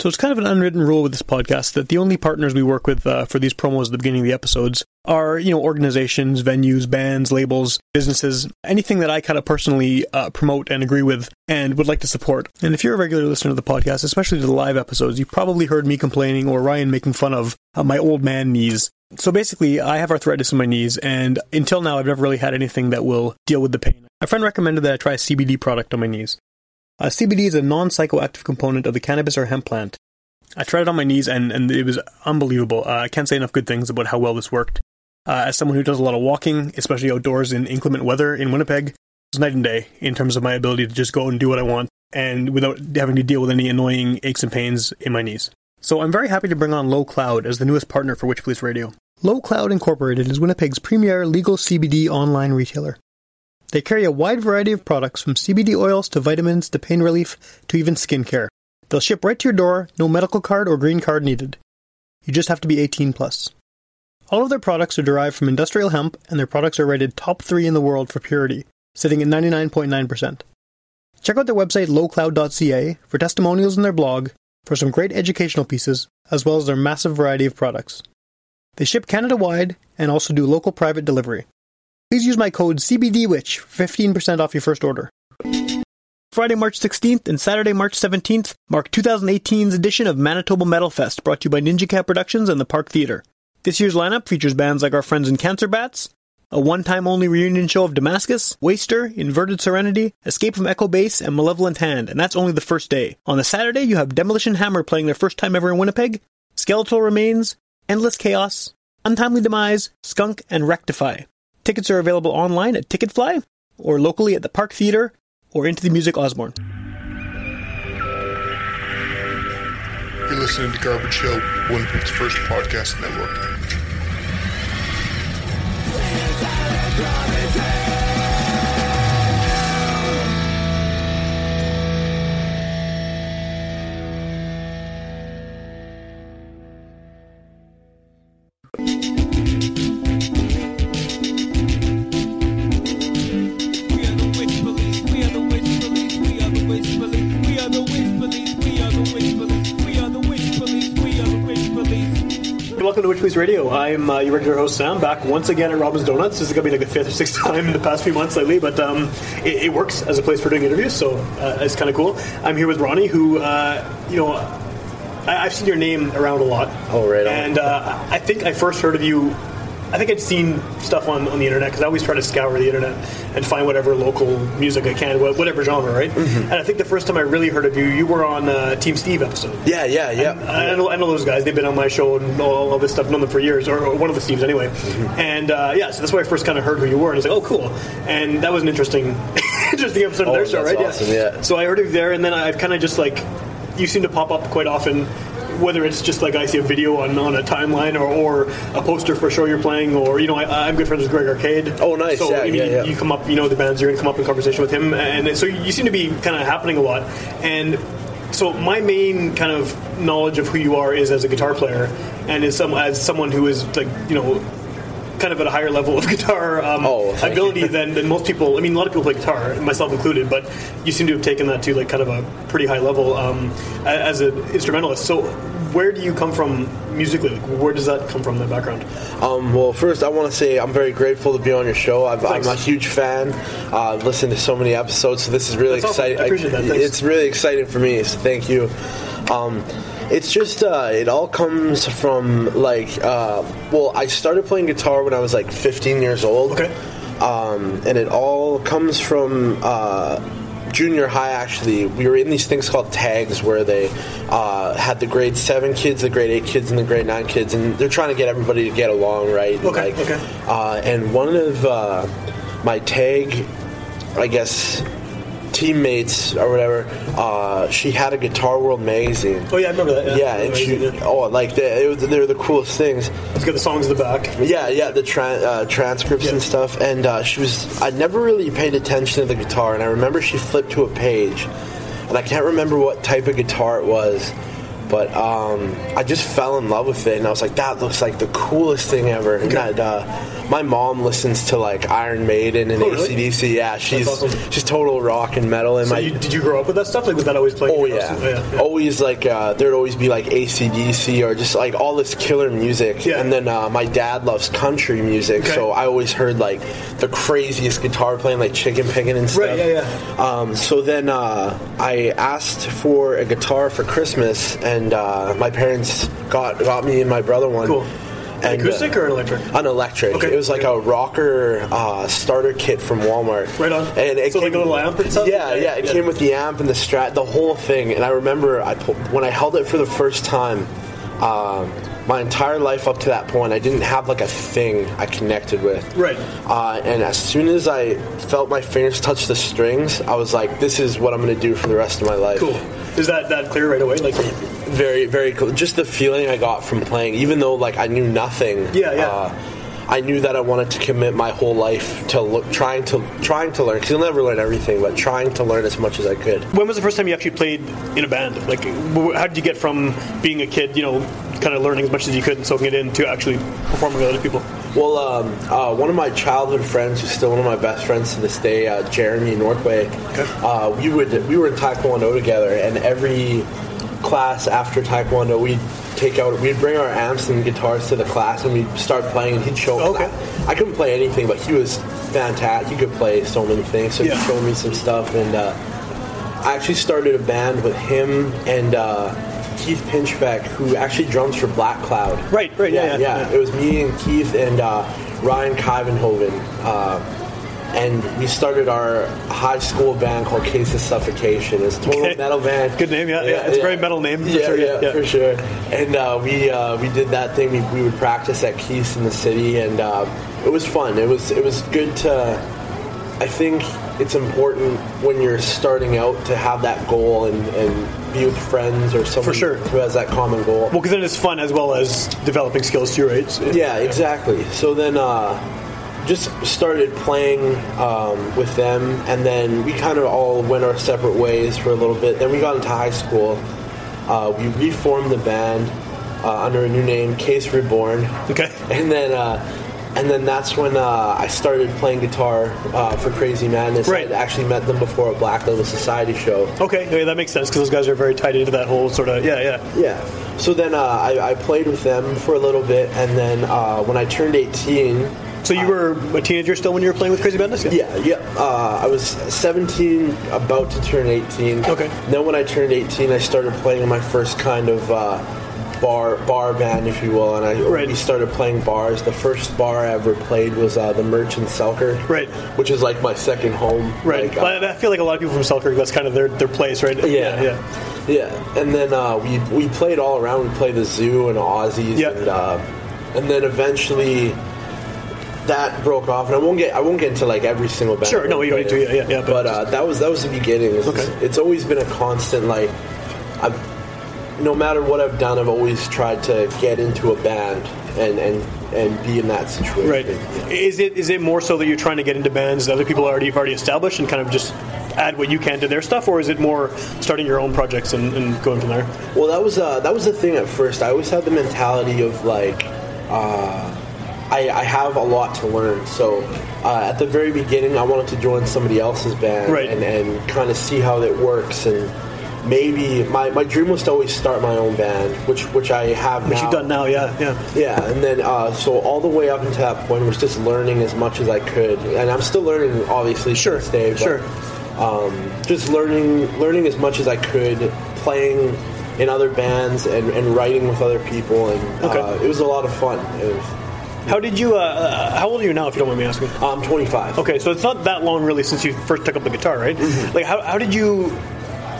So it's kind of an unwritten rule with this podcast that the only partners we work with uh, for these promos at the beginning of the episodes are, you know, organizations, venues, bands, labels, businesses, anything that I kind of personally uh, promote and agree with and would like to support. And if you're a regular listener to the podcast, especially to the live episodes, you've probably heard me complaining or Ryan making fun of uh, my old man knees. So basically, I have arthritis in my knees, and until now, I've never really had anything that will deal with the pain. A friend recommended that I try a CBD product on my knees. Uh, CBD is a non psychoactive component of the cannabis or hemp plant. I tried it on my knees and, and it was unbelievable. Uh, I can't say enough good things about how well this worked. Uh, as someone who does a lot of walking, especially outdoors in inclement weather in Winnipeg, it's night and day in terms of my ability to just go and do what I want and without having to deal with any annoying aches and pains in my knees. So I'm very happy to bring on Low Cloud as the newest partner for Witch Police Radio. Low Cloud Incorporated is Winnipeg's premier legal CBD online retailer. They carry a wide variety of products from CBD oils to vitamins to pain relief to even skincare. They'll ship right to your door, no medical card or green card needed. You just have to be 18 plus. All of their products are derived from industrial hemp, and their products are rated top 3 in the world for purity, sitting at 99.9%. Check out their website lowcloud.ca for testimonials in their blog, for some great educational pieces, as well as their massive variety of products. They ship Canada wide and also do local private delivery. Please use my code CBDWitch for 15% off your first order. Friday, March 16th and Saturday, March 17th mark 2018's edition of Manitoba Metal Fest, brought to you by Ninja Cat Productions and the Park Theatre. This year's lineup features bands like our friends in Cancer Bats, a one-time only reunion show of Damascus, Waster, Inverted Serenity, Escape from Echo Base, and Malevolent Hand, and that's only the first day. On the Saturday, you have Demolition Hammer playing their first time ever in Winnipeg, Skeletal Remains, Endless Chaos, Untimely Demise, Skunk, and Rectify. Tickets are available online at Ticketfly or locally at the Park Theatre or Into the Music Osborne. You're listening to Garbage Hill, Winnipeg's first podcast network. Radio. I'm uh, your regular host Sam, back once again at Robin's Donuts. This is going to be like the fifth or sixth time in the past few months lately, but um, it, it works as a place for doing interviews, so uh, it's kind of cool. I'm here with Ronnie, who, uh, you know, I, I've seen your name around a lot. Oh, right on. And uh, I think I first heard of you. I think I'd seen stuff on, on the internet because I always try to scour the internet and find whatever local music I can, whatever genre, right? Mm-hmm. And I think the first time I really heard of you, you were on uh, Team Steve episode. Yeah, yeah, yeah. I know, I know those guys. They've been on my show and all, all this stuff. Known them for years, or, or one of the Steves anyway. And uh, yeah, so that's why I first kind of heard who you were, and I was like, oh, cool. And that was an interesting, interesting episode of Oh, their show, right? awesome, yeah. So I heard of you there, and then I've kind of just like, you seem to pop up quite often. Whether it's just like I see a video on, on a timeline or, or a poster for a show you're playing, or you know, I, I'm good friends with Greg Arcade. Oh, nice. So Yeah, I mean, yeah, yeah. you come up, you know, the bands you're gonna come up in conversation with him, and so you seem to be kind of happening a lot. And so my main kind of knowledge of who you are is as a guitar player, and as some as someone who is like you know. Kind of at a higher level of guitar um, Oh, ability than, than most people. I mean, a lot of people play guitar, myself included, but you seem to have taken that to like kind of a pretty high level um, as an instrumentalist. So, where do you come from musically? Like, where does that come from? That background? Um, well, first, I want to say I'm very grateful to be on your show. I've, I'm a huge fan. Uh, I've listened to so many episodes, so this is really That's awesome. exciting. I appreciate that. Thanks. It's really exciting for me. So thank you. Um, it's just uh, it all comes from like uh, well, I started playing guitar when I was like 15 years old. Okay. um, and it all comes from uh, junior high. Actually, we were in these things called tags, where they uh, had the grade seven kids, the grade eight kids, and the grade nine kids, and they're trying to get everybody to get along, right? And, Okay, like, okay. Uh, and one of uh, my tag, I guess. Teammates or whatever. Uh, she had a Guitar World magazine. Oh yeah, I remember that. Yeah, and she oh like they, it was, they were the coolest things. It's got the songs in the back. Yeah, yeah, the tran uh, transcripts Yeah. and stuff. And uh, she was, I never really paid attention to the guitar. And I remember she flipped to a page, and I can't remember what type of guitar it was, but um, I just fell in love with it, and I was like, that looks like the coolest thing ever. And that, uh, my mom listens to like Iron Maiden and Oh, really? ACDC. Yeah, she's awesome. she's total rock and metal. And So my you, did you grow up with that stuff? Like was that always playing? Oh yeah. house? yeah, yeah. always like uh, there'd always be like ACDC or just like all this killer music. Yeah. And then uh, my dad loves country music, Okay. so I always heard like the craziest guitar playing, like chicken picking and stuff. Right, yeah, yeah. Um, so then uh, I asked for a guitar for Christmas, and uh, my parents got got me and my brother one. Cool. An And, acoustic uh, or an electric? An electric. Okay, It was like okay. a rocker uh, starter kit from Walmart. Right on. And it So like came, a little amp and stuff? Yeah, Yeah, yeah. It yeah. came with the amp and the strat, the whole thing. And I remember I pu- when I held it for the first time. Um, my entire life up to that point, I didn't have like a thing I connected with. Right. Uh, and as soon as I felt my fingers touch the strings, I was like, "This is what I'm going to do for the rest of my life." Cool. Is that that clear right away? Like, Very, very cool. Just the feeling I got from playing, even though like I knew nothing. Yeah, yeah. Uh, I knew that I wanted to commit my whole life to look, trying to trying to learn. Because you'll never learn everything, but trying to learn as much as I could. when was the first time you actually played in a band? Like, how did you get from being a kid, you know, kind of learning as much as you could and soaking it in to actually performing with other people? Well, um, uh, one of my childhood friends, who's still one of my best friends to this day, uh, Jeremy Northway. Uh, we would we were in Taekwondo together, and every class after Taekwondo, we'd take out, we'd bring our amps and guitars to the class, and we'd start playing. And he'd show. Okay. I couldn't play anything, but he was fantastic. He could play so many things, so Yeah. he showed me some stuff, and uh, I actually started a band with him and. Uh, Keith Pinchbeck, who actually drums for Black Cloud. Right, right, yeah, yeah, yeah. It was me and Keith and uh, Ryan Kivenhoven. Uh, and we started our high school band called Case of Suffocation. It's a total Okay. metal band. Good name, yeah, yeah. It's a very metal name, for yeah, sure, Yeah, yeah, yeah. for sure. And uh, we uh, we did that thing. We, we would practice at Keith's in the city, and uh, it was fun. It was it was good to. I think it's important when you're starting out to have that goal and, and be with friends or someone sure. who has that common goal. Well, because then it's fun as well as developing skills too, right? So- Yeah, exactly. So then, uh, just started playing um, with them, and then we kind of all went our separate ways for a little bit. Then we got into high school. Uh, we reformed the band uh, under a new name, Case Reborn. Okay. And then, uh, and then that's when uh, I started playing guitar uh, for Crazy Madness. Right. I actually met them before a Black Label Society show. Okay, yeah, that makes sense because those guys are very tied into that whole sort of yeah, yeah. Yeah. So then uh, I, I played with them for a little bit, and then uh, when I turned 18, So you were a teenager still when you were playing with Crazy Madness? Yeah, yeah. Uh, I was 17, about to turn 18. Okay. Then when I turned 18, I started playing my first kind of uh, bar bar band, if you will, and I Right. started playing bars. The first bar I ever played was uh, the Merchant Selkirk, Right. Which is like my second home. Right. Like, uh, Well, I feel like a lot of people from Selkirk, that's kind of their, their place, right? yeah, yeah. yeah. And then uh, we we played all around. We played the zoo and Ozzy's, Yeah. and uh, and then eventually that broke off. And I won't get I won't get into like every single band. Sure, no, you need to, yeah, yeah, yeah, but But, uh, that was that was the beginning. It's, Okay. it's always been a constant. Like, I've no matter what I've done, I've always tried to get into a band and and and be in that situation. Right. Is it is it more so that you're trying to get into bands that other people already have already established and kind of just add what you can to their stuff, or is it more starting your own projects and, and going from there? Well, that was uh, that was the thing at first. I always had the mentality of like, uh, I, I have a lot to learn. So uh, at the very beginning, I wanted to join somebody else's band Right. and, and kind of see how it works. And maybe my, my dream was to always start my own band, which which I have Which now. you've done now, yeah, yeah. Yeah, and then uh, so all the way up until that point was just learning as much as I could, and I'm still learning, obviously, to Sure, this day. But, sure. Um, just learning, learning as much as I could, playing in other bands and, and writing with other people, and Okay. uh, it was a lot of fun. How did you? Uh, Uh, how old are you now, if you don't mind me asking? I'm 25. Okay, so it's not that long really since you first took up the guitar, right? Mm-hmm. Like, how, how did you?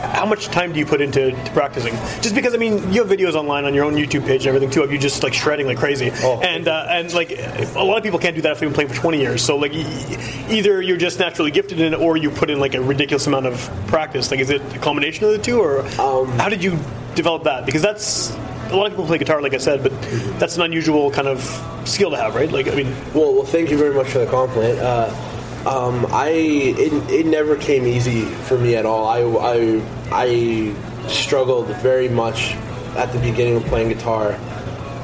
How much time do you put into to practicing? Just because I mean, you have videos online on your own YouTube page and everything too of you just like shredding like crazy, Oh. and uh, and like a lot of people can't do that if they've been playing for 20 years. So like, either you're just naturally gifted in it, or you put in like a ridiculous amount of practice. Like, is it a combination of the two, or Um, how did you develop that? Because that's a lot of people play guitar, like I said, but that's an unusual kind of skill to have, right? Like, I mean, Well, well, thank you very much for the compliment. Uh, um, I it, it never came easy for me at all. I, I I struggled very much at the beginning of playing guitar.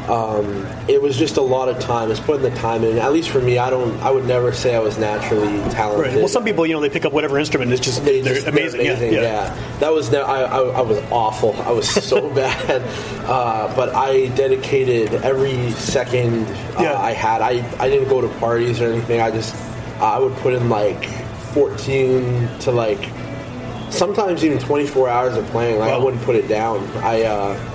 Um, it was just a lot of time. It's putting the time in. At least for me, I don't. I would never say I was naturally talented. Right. Well, some people, you know, they pick up whatever instrument. It's just They just- amazing. they're Yeah, yeah. That was ne- I, I, I was awful. I was so bad. Uh, but I dedicated every second uh, Yeah. I had. I, I didn't go to parties or anything. I just I would put in like 14 to like sometimes even 24 hours of playing. Like I wouldn't put it down. I uh,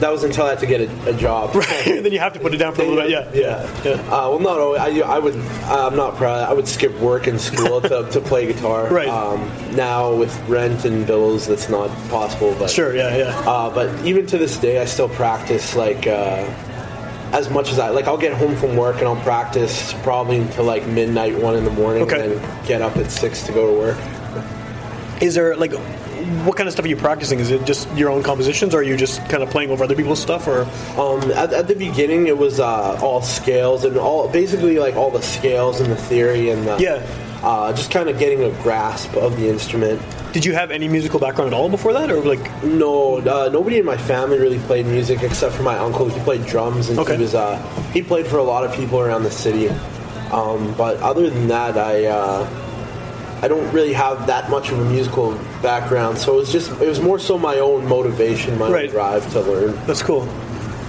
that was until I had to get a, a job. Right. then you have to put it down for a little bit. Yeah, Yeah. yeah. Uh, well, not always. I, I would. I'm not proud. I would skip work and school to, to play guitar. Right. Um, now with rent and bills, that's not possible. But Sure. Yeah, yeah. Uh, but even to this day, I still practice like uh, as much as I like. I'll get home from work and I'll practice probably until like midnight, one in the morning, Okay. and then get up at six to go to work. Is there like what kind of stuff are you practicing? Is it just your own compositions, or are you just kind of playing over other people's stuff? Or Um, at, at the beginning, it was uh, all scales and all basically like all the scales and the theory and the, Yeah. uh, just kind of getting a grasp of the instrument. did you have any musical background at all before that, or like No, uh, nobody in my family really played music except for my uncle. He played drums and Okay. he was uh, he played for a lot of people around the city. Um, but other than that, I uh, I don't really have that much of a musical background. So it was just it was more so my own motivation, my Right. own drive to learn. that's cool?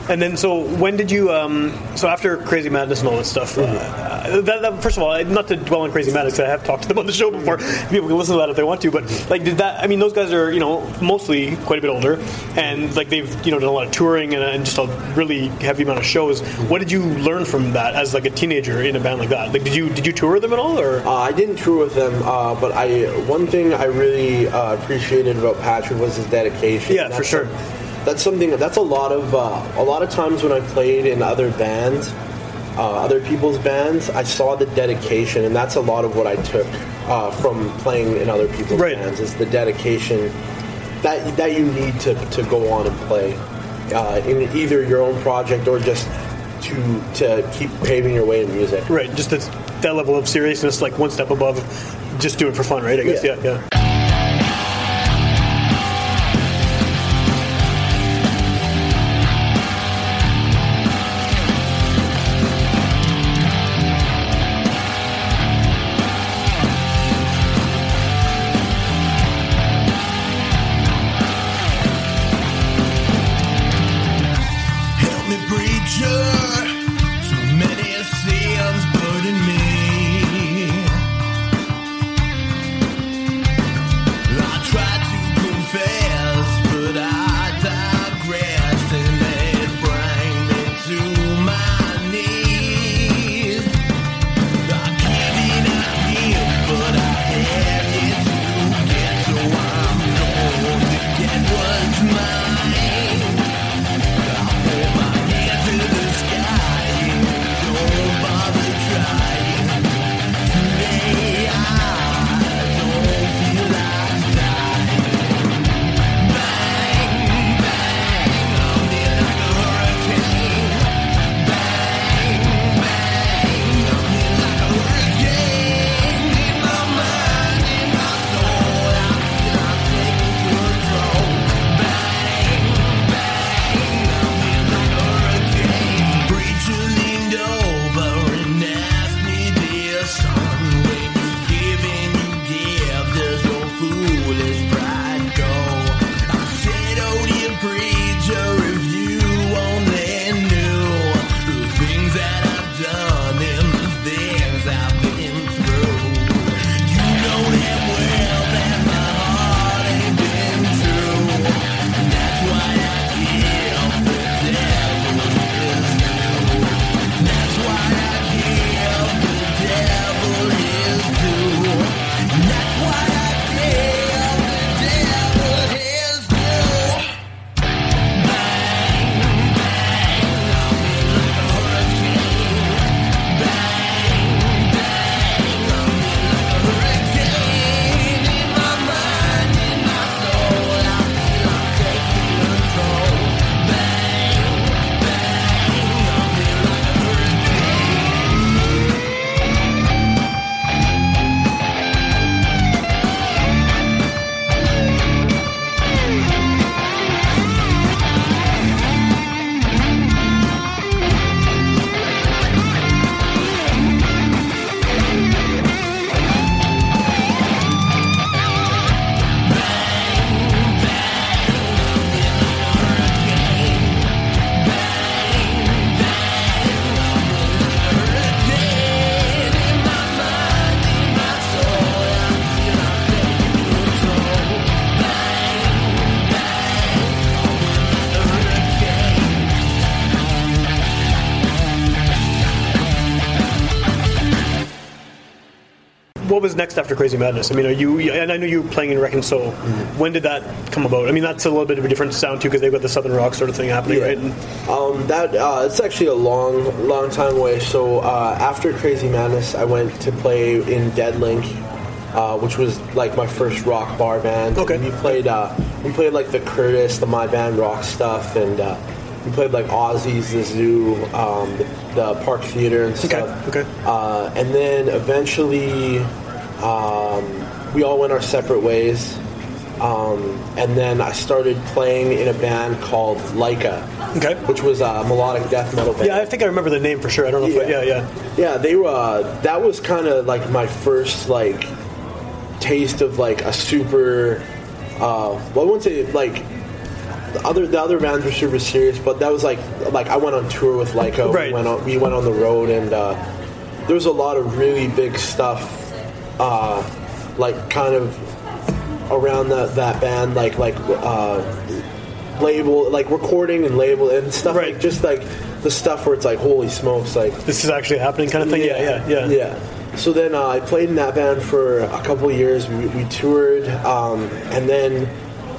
And then, so when did you? Um, so after Crazy Madness and all that stuff. Uh, that, that, first of all, not to dwell on Crazy Madness, I have talked to them on the show before. People can listen to that if they want to. But like, did that? I mean, those guys are you know mostly quite a bit older, and like they've you know done a lot of touring and, and just a really heavy amount of shows. What did you learn from that as like a teenager in a band like that? Like, did you did you tour with them at all, or Uh, I didn't tour with them, uh, but I one thing I really uh, appreciated about Patrick was his dedication. Yeah, for sure. That's something. That's a lot of uh, a lot of times when I played in other bands, uh, other people's bands, I saw the dedication, and that's a lot of what I took uh, from playing in other people's Right. bands is the dedication that that you need to to go on and play uh, in either your own project or just to to keep paving your way in music. right? Just that, that level of seriousness, like one step above, just do it for fun, right? I guess. Yeah. yeah. yeah. Was next after Crazy Madness? I mean, are you? And I know you were playing in Wrecking Soul. Mm-hmm. When did that come about? I mean, that's a little bit of a different sound too, because they've got the southern rock sort of thing happening, Yeah. right? And, Um, that uh, it's actually a long, long time away. So uh, after Crazy Madness, I went to play in Deadlink, uh, which was like my first rock bar band. Okay. And we played, uh, we played like the Curtis, the My Band rock stuff, and uh, we played like Ozzy's, the Zoo, um, the, the Park Theater and Okay, stuff. okay. Uh, and then eventually, um, we all went our separate ways. Um, and then I started playing in a band called Leica Okay. which was a melodic death metal band. yeah, I think I remember the name for sure. I don't know. If I, yeah, yeah. Yeah, they were. Uh, that was kind of like my first like taste of like a super. Uh, well, I wouldn't say like the other the other bands were super serious, but that was like like I went on tour with Lyco. Right. We went on we went on the road, and uh, there was a lot of really big stuff. Uh, like kind of around that that band, like like. Uh, label like recording and label and stuff Right. like just like the stuff where it's like holy smokes like This is actually happening, kind of thing. Yeah, yeah, yeah. yeah. So then uh, I played in that band for a couple of years. We, we toured, um, and then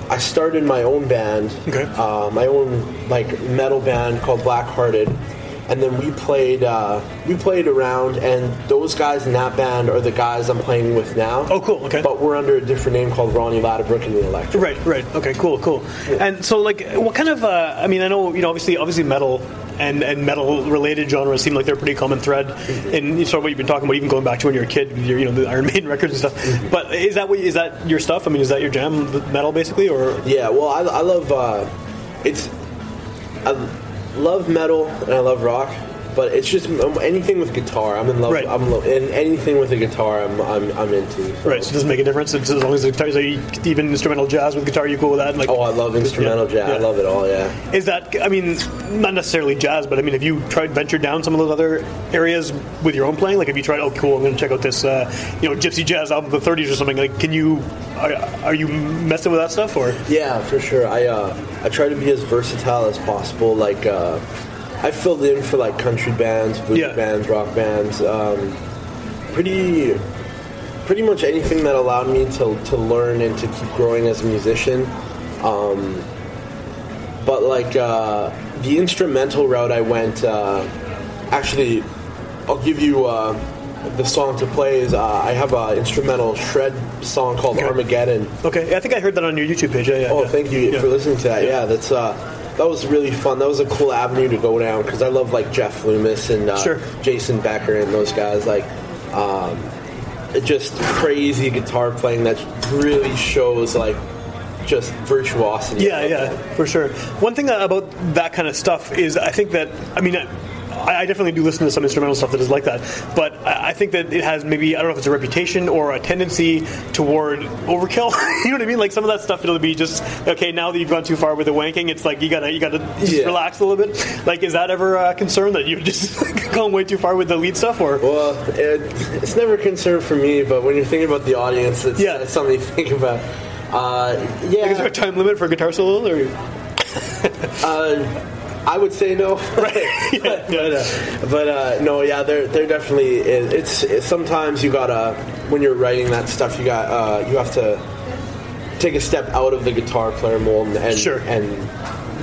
I started my own band, Okay. uh, my own like metal band called Black Hearted. And then we played, uh, we played around, and those guys in that band are the guys I'm playing with now. Oh, cool, okay. But we're under a different name called Ronnie Ladderbrook and the Electric. Right, right. Okay, cool, cool. And so, like, what kind of? Uh, I mean, I know you know, obviously, obviously, metal and and metal related genres seem like they're a pretty common thread in sort of what you've been talking about, even going back to when you were a kid, your, you know, the Iron Maiden records and stuff. But is that what is that your stuff? I mean, is that your jam, metal, basically, or Yeah, well, I, I love uh, it's I love metal and I love rock, but it's just um, anything with guitar. I'm in love. Right. I'm in love, and anything with a guitar, I'm I'm, I'm into. so. right? So it doesn't make a difference it's as long as the guitar. So you, even instrumental jazz with guitar, you cool with that? Like, Oh, I love instrumental Yeah, jazz. I love it all. Yeah. Is that? I mean, not necessarily jazz, but I mean, have you tried ventured down some of those other areas with your own playing? Like, have you tried? Oh, cool! I'm going to check out this, uh, you know, gypsy jazz album of the '30s or something. Like, can you? Are, are you messing with that stuff or? Yeah, for sure. I uh, I try to be as versatile as possible. Like uh, I filled in for like country bands, blues Yeah. bands, rock bands. Um, pretty pretty much anything that allowed me to to learn and to keep growing as a musician. Um, but like uh, the instrumental route I went, uh, actually, I'll give you. Uh, the song to play is uh, I have an instrumental shred song called Okay. Armageddon. Okay, I think I heard that on your YouTube page. Yeah, yeah. Oh, yeah. thank you for listening to that. Yeah, that's uh, that was really fun. That was a cool avenue to go down because I love like Jeff Loomis and uh, Sure. Jason Becker and those guys. Like, um, just crazy guitar playing that really shows like just virtuosity. Yeah, yeah, for sure. One thing about that kind of stuff is I think that I mean. I, I definitely do listen to some instrumental stuff that is like that, but I I think that it has maybe I don't know if it's a reputation or a tendency toward overkill. you know what I mean? Like some of that stuff, it'll be just okay. Now that you've gone too far with the wanking, it's like you gotta you gotta just Yeah. relax a little bit. Like, is that ever a concern that you've just gone way too far with the lead stuff, or Well, it, it's never a concern for me, but when you're thinking about the audience, it's, Yeah. it's something you think about. Uh, yeah, is there a time limit for a guitar solo? Or Uh, I would say no. but uh, but uh, no, yeah, there there definitely is. It's, it's sometimes you gotta when you're writing that stuff, you got uh, you have to take a step out of the guitar player mold and Sure. and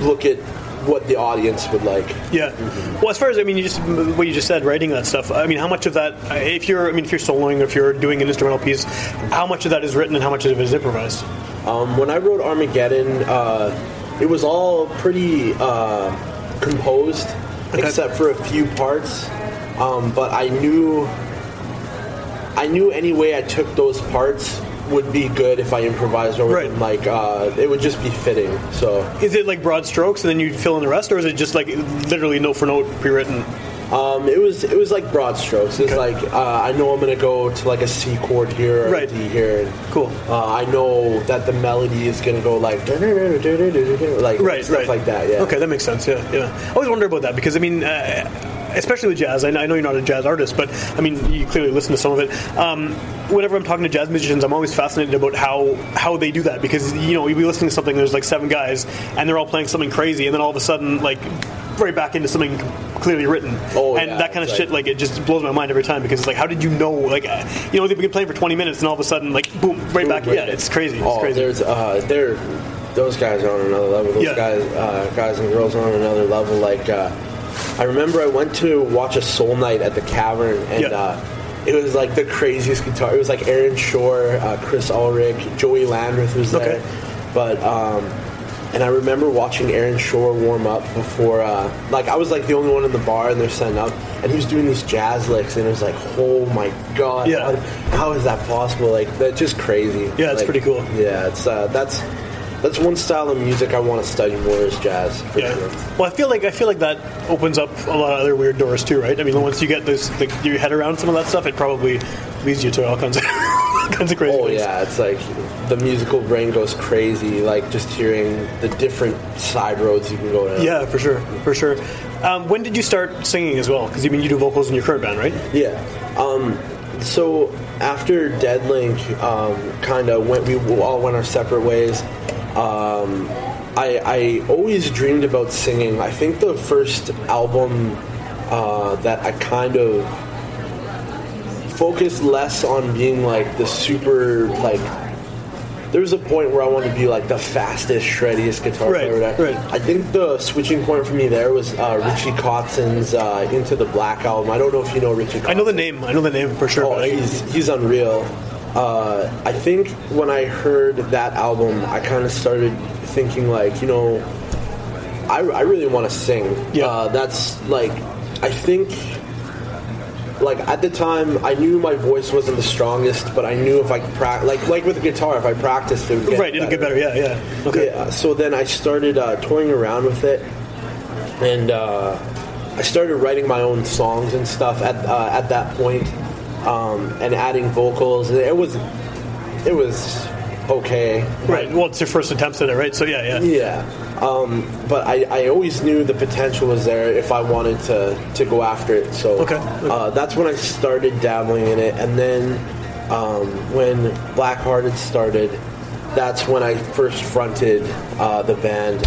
look at what the audience would like. Yeah. Well, as far as I mean, you just what you just said, writing that stuff. I mean, how much of that, if you're, I mean, if you're soloing, if you're doing an instrumental piece, how much of that is written and how much of it is improvised? Um, when I wrote Armageddon, uh, it was all pretty uh, composed, except for a few parts. Um, but I knew, I knew any way I took those parts would be good if I improvised over Right. them. Like uh, it would just be fitting. So Is it like broad strokes and then you fill in the rest, or is it just like literally note for note pre-written? Um, it was it was like broad strokes. It's Okay. like uh, I know I'm gonna go to like a C chord here or Right. a D here. And, Cool. Uh, I know that the melody is gonna go like like Right, stuff right. like that. Yeah. Okay, that makes sense. Yeah, yeah. I always wonder about that because I mean, uh, especially with jazz. I know, you're not a jazz artist, but I mean, you clearly listen to some of it. Um, whenever I'm talking to jazz musicians, I'm always fascinated about how how they do that because you know, you'll be listening to something. There's like seven guys, and they're all playing something crazy, and then all of a sudden, like right back into something clearly written. Oh, and yeah, that kind of shit, like it just blows my mind every time because it's like, how did you know? Like, uh, you know, they've been playing for 20 minutes and all of a sudden, like, boom, right back. Right. Yeah, it's crazy. It's Oh, crazy. there's uh, they're those guys are on another level. Those Yeah. guys, uh, guys and girls are on another level. Like uh, I remember, I went to watch a Soul Night at the Cavern, and Yeah. uh, it was like the craziest guitar. It was like Aaron Shore, uh, Chris Ulrich, Joey Landreth was there, Okay. but. Um, and I remember watching Aaron Shore warm up before, uh, like I was like the only one in the bar, and they're setting up, and he was doing these jazz licks, and it was like, oh my god, Yeah. how, how is that possible? Like that's just crazy. Yeah, it's Like, pretty cool. Yeah, it's uh, that's that's one style of music I want to study more is jazz. For Yeah. sure. Well, I feel like I feel like that opens up a lot of other weird doors too, right? I mean, once you get this, like, your head around some of that stuff, it probably leads you to all kinds of kinds of crazy Oh things. yeah, it's like the musical brain goes crazy, like just hearing the different side roads you can go down. Yeah, for sure, for sure. Um, when did you start singing as well? Because you mean you do vocals in your current band, right? Yeah. Um, so after Deadlink, um, kind of went, we all went our separate ways. Um, I, I always dreamed about singing. I think the first album uh, that I kind of focused less on being like the super like. There was a point where I wanted to be like the fastest, shreddiest guitar Right, player. Whatever. right. I think the switching point for me there was uh, Richie Kotzen's uh, "Into the Black" album. I don't know if you know Richie. Kotzen. I know the name. I know the name for sure. Oh, he's he's unreal. Uh, I think when I heard that album, I kind of started thinking like, you know, I, I really want to sing. Yeah. Uh, that's like, I think, like at the time, I knew my voice wasn't the strongest, but I knew if I pra- like like with the guitar, if I practiced, it would get right, it'll get better. Yeah, yeah. Okay. yeah, so then I started uh, toying around with it, and uh, I started writing my own songs and stuff at uh, at that point, um, and adding vocals. It was it was okay. Right. Well, it's your first attempts at it, right? So yeah, yeah. Yeah. Um, but I, I always knew the potential was there if I wanted to, to go after it. So Okay. Uh, that's when I started dabbling in it. And then um, when Black Hearted started, that's when I first fronted uh, the band.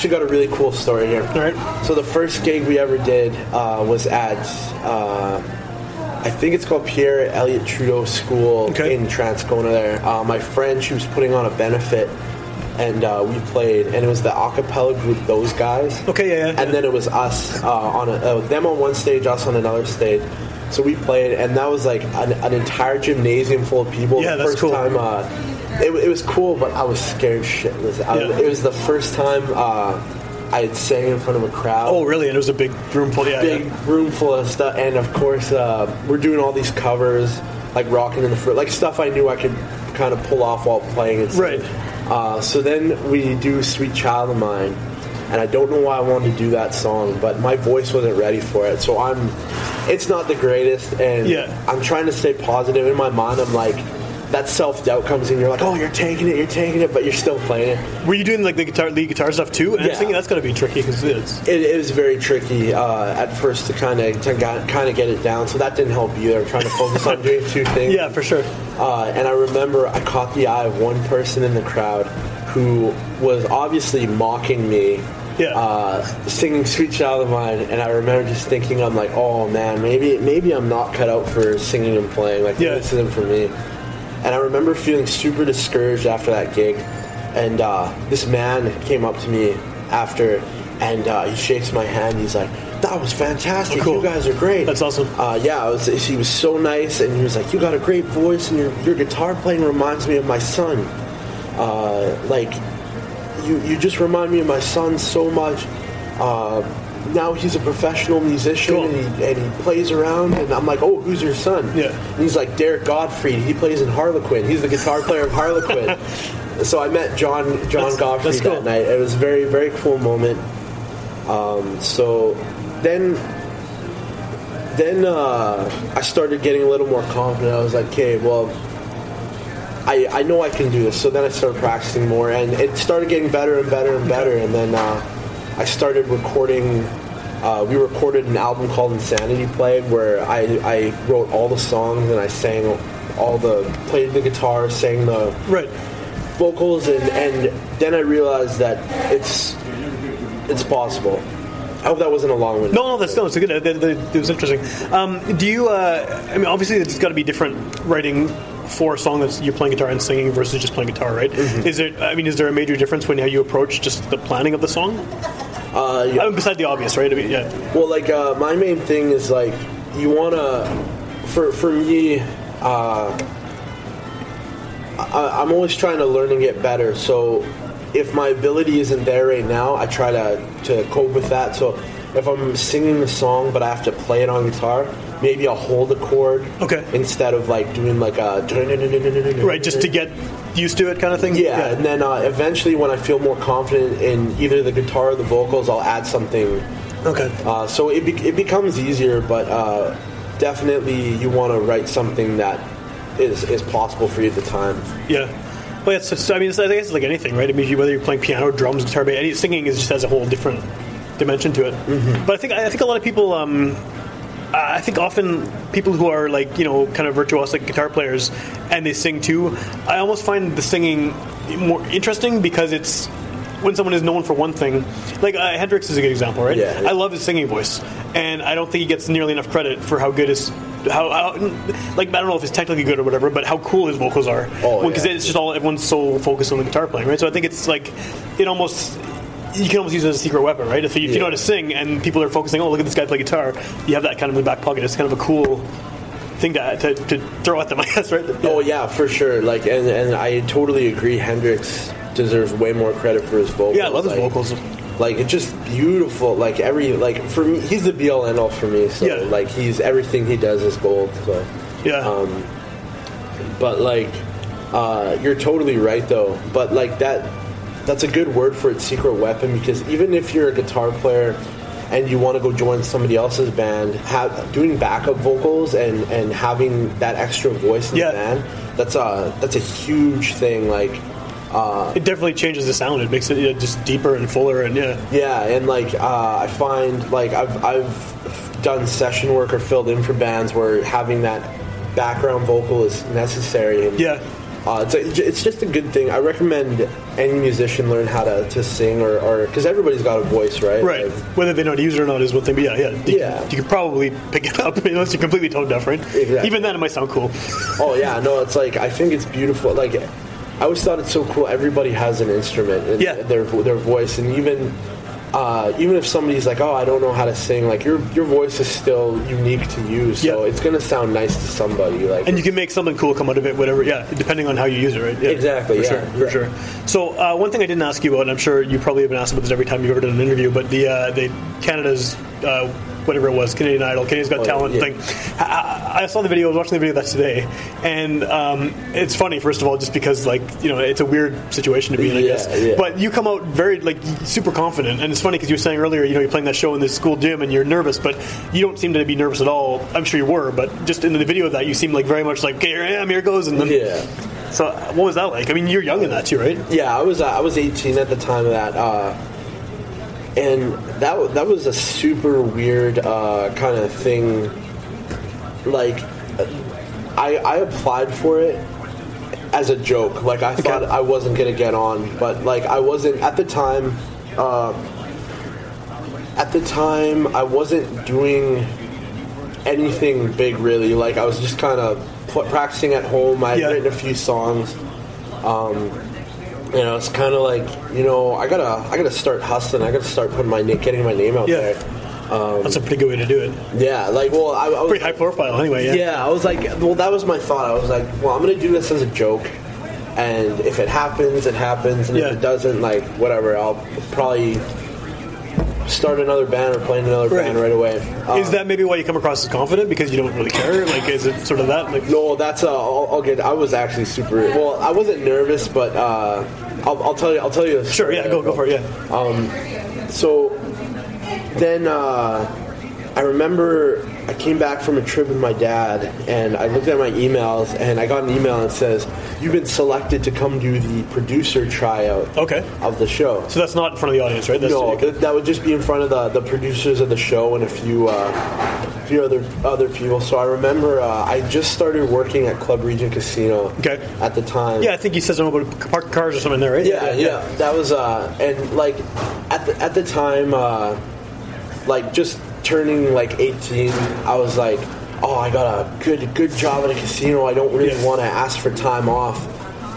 Actually got a really cool story here. All right. So the first gig we ever did uh, was at, uh, I think it's called Pierre Elliott Trudeau School Okay. in Transcona. There, uh, my friend, she was putting on a benefit, and uh, we played, and it was the a cappella group, those guys. Okay, yeah, yeah. And then it was us uh, on a, uh, them on one stage, us on another stage. So we played, and that was like an, an entire gymnasium full of people. Yeah, the that's first cool. time. It, it was cool, but I was scared shitless. I, Yeah. It was the first time uh, I had sang in front of a crowd Oh, really? And it was a big room full. Yeah, big yeah. room full of stuff, and of course, uh, we're doing all these covers, like rocking in the fruit, like stuff I knew I could kind of pull off while playing. And. Right. Uh, so then we do "Sweet Child of Mine," and I don't know why I wanted to do that song, but my voice wasn't ready for it. So I'm, it's not the greatest, and Yeah. I'm trying to stay positive. In my mind, I'm like. That self doubt comes in. You're like, oh, you're taking it, you're taking it, but you're still playing it. Were you doing like the guitar, lead guitar stuff too? And Yeah. singing? That's got to be tricky because it is. It, was very tricky uh, at first to kind of to kind of get it down. So that didn't help either. I'm trying to focus on doing two things. Yeah, for sure. Uh, and I remember I caught the eye of one person in the crowd who was obviously mocking me. Yeah. Uh, singing "Sweet Child of Mine," and I remember just thinking, "I'm like, oh man, maybe maybe I'm not cut out for singing and playing. Like Yeah. this isn't for me." And I remember feeling super discouraged after that gig. And uh, this man came up to me after, and uh, he shakes my hand. He's like, "That was fantastic. Oh, cool. You guys are great." That's awesome. Uh, yeah, it was, he was so nice, and he was like, "You got a great voice, and your your guitar playing reminds me of my son. Uh, like, you you just remind me of my son so much." Now he's a professional musician, Cool. and, he, and he plays around. And I'm like, "Oh, who's your son?" Yeah. And he's like Derek Godfrey. He plays in Harlequin. He's the guitar player of Harlequin. so I met John John That's- Godfrey that's cool. that night. It was a very very cool moment. Um, so then then uh, I started getting a little more confident. I was like, okay, well, I, I know I can do this. So then I started practicing more, and it started getting better and better and better. And then uh, I started recording. Uh, we recorded an album called Insanity Play, where I, I wrote all the songs and I sang all the played the guitar, sang the Right. vocals, and, and then I realized that it's it's possible. I hope that wasn't a long one. No, no, that's no. It's a good. It, it, was interesting. Um, do you? Uh, I mean, obviously, it's got to be different writing for a song that's you're playing guitar and singing versus just playing guitar, right? Mm-hmm. Is there? I mean, is there a major difference when how you approach just the planning of the song? Uh, yeah. I mean, beside the obvious, right? I mean, yeah, Well, like uh, my main thing is like you wanna, for for me, uh, I, I'm always trying to learn and get better. So if my ability isn't there right now, I try to to cope with that. So if I'm singing the song but I have to play it on guitar, maybe I'll hold a chord Okay. instead of like doing like a right. Just to get used to it, kind of thing. yeah, and then uh, eventually when I feel more confident in either the guitar or the vocals, I'll add something Okay. uh, so it, be- it becomes easier, but uh, definitely you want to write something that is, is possible for you at the time. Yeah. Well, it's, it's, I mean, it's, I think it's like anything, right? I mean, whether you're playing piano, drums, guitar, any singing is just has a whole different dimension to it. Mm-hmm. But I think I think a lot of people, um, I think often people who are like you know kind of virtuoso like guitar players and they sing too. I almost find the singing more interesting because it's when someone is known for one thing. Like uh, Hendrix is a good example, right? Yeah. I love his singing voice, and I don't think he gets nearly enough credit for how good his. How, how like I don't know if it's technically good or whatever, but how cool his vocals are. Oh, because yeah. it's just all everyone's so focused on the guitar playing, right? So I think it's like it almost you can almost use it as a secret weapon, right? If you, if you know how to sing and people are focusing, oh look at this guy play guitar, you have that kind of in the back pocket. It's kind of a cool thing to, to, to throw at them, I guess, right? Oh yeah, for sure. Like, and, and I totally agree. Hendrix deserves way more credit for his vocals. Yeah, I love his Like- vocals. Like it's just beautiful. Like every like for me, he's the be all end all for me. So Yeah. like he's everything he does is gold. So, Yeah. um, but like uh, you're totally right though. But like that, that's a good word for its secret weapon because even if you're a guitar player and you want to go join somebody else's band, have, doing backup vocals and, and having that extra voice in Yeah. the band, that's a that's a huge thing. Like. Uh, it definitely changes the sound. It makes it yeah, just deeper and fuller, and yeah, Yeah, and like uh, I find like I've I've done session work or filled in for bands where having that background vocal is necessary. And Yeah. Uh, it's, a, it's just a good thing. I recommend any musician learn how to, to sing or because everybody's got a voice, right? Right. Like, Whether they know how to use it or not is one thing, but yeah, yeah. You, Yeah. You could probably pick it up unless you're completely tone deaf, right? Exactly. Even then, it might sound cool. oh yeah, no, it's like I think it's beautiful. Like I always thought it's so cool. Everybody has an instrument in Yeah. their their voice, and even uh, even if somebody's like, "Oh, I don't know how to sing," like your your voice is still unique to you, so Yeah. it's gonna sound nice to somebody. Like And you can make something cool come out of it, whatever, yeah, depending on how you use it, right? Yeah, Exactly, For yeah, sure, for sure. So, uh, one thing I didn't ask you about, and I'm sure you probably have been asked about this every time you've ever done an interview, but the, uh, the Canada's, uh, whatever it was, Canadian Idol, Canadian's Got Oh, Talent yeah. thing. I, I saw the video, I was watching the video that today, and um, it's funny, first of all, just because, like, you know, it's a weird situation to be in, I Yeah, guess. yeah. But you come out very, like, super confident, and it's funny because you were saying earlier, you know, you're playing that show in this school gym and you're nervous, but you don't seem to be nervous at all. I'm sure you were, but just in the video of that, you seem like very much like, okay, here I am, here it goes, and then. yeah. So, what was that like? I mean, you're young in that too, right? Yeah, I was uh, I was 18 at the time of that, uh, and that that was a super weird uh, kind of thing. Like, I I applied for it as a joke. Like I thought I wasn't gonna get on, but like I wasn't at the time. Uh, at the time, I wasn't doing anything big really. Like I was just kind of practicing at home. I had Yeah. written a few songs. Um, you know, it's kind of like you know, I gotta, I gotta start hustling. I gotta start putting my na- getting my name out Yeah. there. Um, That's a pretty good way to do it. Yeah, like well, I, I was Pretty high profile, anyway. Yeah. yeah, I was like, well, that was my thought. I was like, well, I'm gonna do this as a joke, and if it happens, it happens, and Yeah. if it doesn't, like whatever, I'll probably start another band or play another band right away. Uh, Is that maybe why you come across as confident because you don't really care? Like, is it sort of that? Like, No, that's uh, I'll, I'll get. I was actually super. Well, I wasn't nervous, but uh, I'll, I'll tell you. I'll tell you. sure, yeah, go go for it. Yeah. So then uh, I remember I came back from a trip with my dad, and I looked at my emails, and I got an email that says you've been selected to come do the producer tryout Okay. of the show. So that's not in front of the audience, right? That's No, that, that would just be in front of the, the producers of the show and a few uh, few other other people. So I remember uh, I just started working at Club Regent Casino Okay. at the time. yeah, I think he says something about park cars or something there, right? Yeah, yeah, that was uh, and like at the at the time, uh, like just turning like 18, I was like, oh, I got a good good job at a casino. I don't really Yeah. want to ask for time off.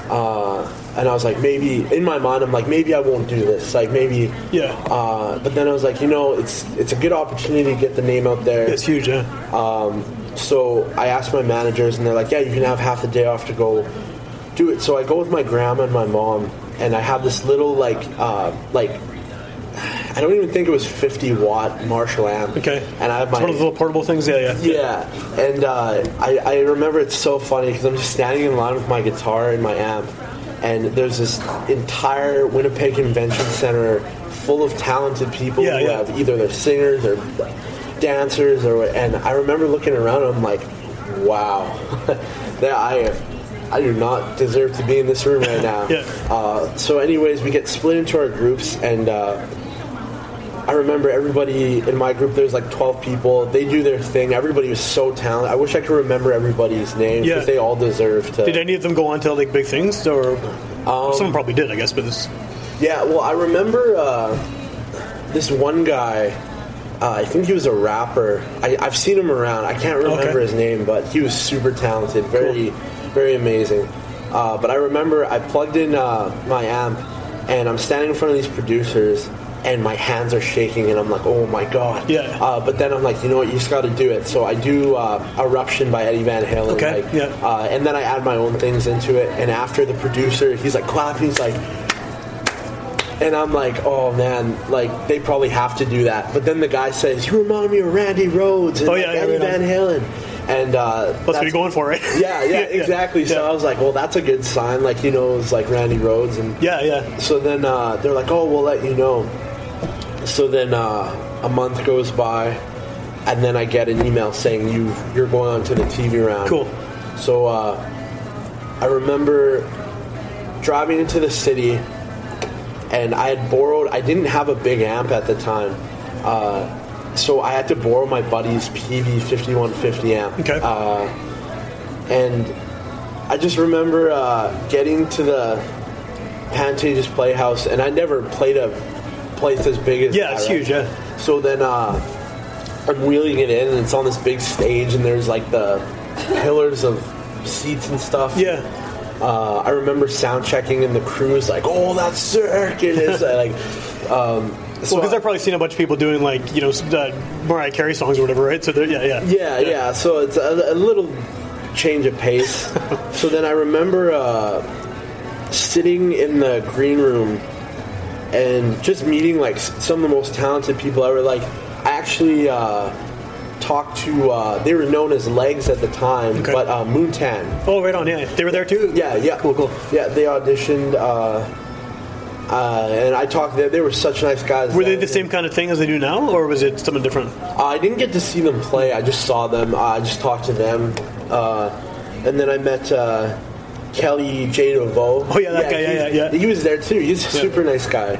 Uh, and I was like, maybe in my mind, I'm like, maybe I won't do this. Like maybe, Yeah. Uh, but then I was like, you know, it's it's a good opportunity to get the name out there. It's huge, yeah. Um, so I asked my managers, and they're like, "Yeah, you can have half the day off to go do it." So I go with my grandma and my mom, and I have this little like uh, like I don't even think it was 50 watt Marshall amp. Okay. and I have It's my one of those little portable things. Yeah, yeah. yeah, and uh, I, I remember it's so funny because I'm just standing in line with my guitar and my amp, and there's this entire Winnipeg Convention Center full of talented people Yeah, who yeah. have either they're singers or dancers or and I remember looking around and I'm like, wow, that I I do not deserve to be in this room right now. Yeah. Uh, so, anyways, we get split into our groups and. Uh, I remember everybody in my group. There's like 12 people. They do their thing. Everybody was so talented. I wish I could remember everybody's name Yeah. because they all deserve to. Did any of them go on to like big things, or Um, someone probably did, I guess. But this, Yeah, well, I remember uh, this one guy. Uh, I think he was a rapper. I, I've seen him around. I can't remember Okay. his name, but he was super talented, very, very amazing. Uh, but I remember I plugged in uh, my amp, and I'm standing in front of these producers, and my hands are shaking, and I'm like, oh my god. Yeah. Uh, but then I'm like, you know what? You just got to do it. So I do uh, Eruption by Eddie Van Halen. Okay, like, yeah. Uh, and then I add my own things into it. And after the producer, he's like clapping. He's like, and I'm like, oh man, like they probably have to do that. But then the guy says, "You remind me of Randy Rhoads and Oh, yeah, like, yeah, Eddie. Van Halen," and uh, that's what you're going for, right? Yeah, yeah, exactly. So. I was like, well, that's a good sign. Like he knows like Randy Rhoads, and Yeah, yeah. so then uh, they're like, oh, we'll let you know. So then uh, a month goes by, and then I get an email saying you you're going on to the TV round. Cool. So uh, I remember driving into the city, and I had borrowed. I didn't have a big amp at the time, uh, so I had to borrow my buddy's PV 5150 amp. Okay. Uh, and I just remember uh, getting to the Pantages Playhouse, and I never played a place as big as Yeah, that, it's right? huge. Yeah. So then uh, I'm wheeling it in, and it's on this big stage, and there's like the pillars of seats and stuff. Yeah. Uh, I remember sound checking, and the crew was like, "Oh, that's sick!" And it's uh, like, um, so Well, because I've probably seen a bunch of people doing like you know uh, Mariah Carey songs or whatever, right? So they're, yeah, yeah, Yeah, yeah. So it's a, a little change of pace. so then I remember uh, sitting in the green room and just meeting like some of the most talented people ever. Like I actually uh, talked to. Uh, they were known as Legs at the time, Okay. but uh, Moontan. Oh, right on. Yeah, they were there too. Yeah, yeah, Cool, cool. Yeah, they auditioned. Uh, uh, and I talked. They, they were such nice guys. Were they the same kind of thing as they do now, or was it something different? Uh, I didn't get to see them play. I just saw them. Uh, I just talked to them, uh, and then I met uh, Kelly J. Devoe. Oh, yeah, that guy, yeah, yeah, yeah. He was there too. He's a Yeah. super nice guy.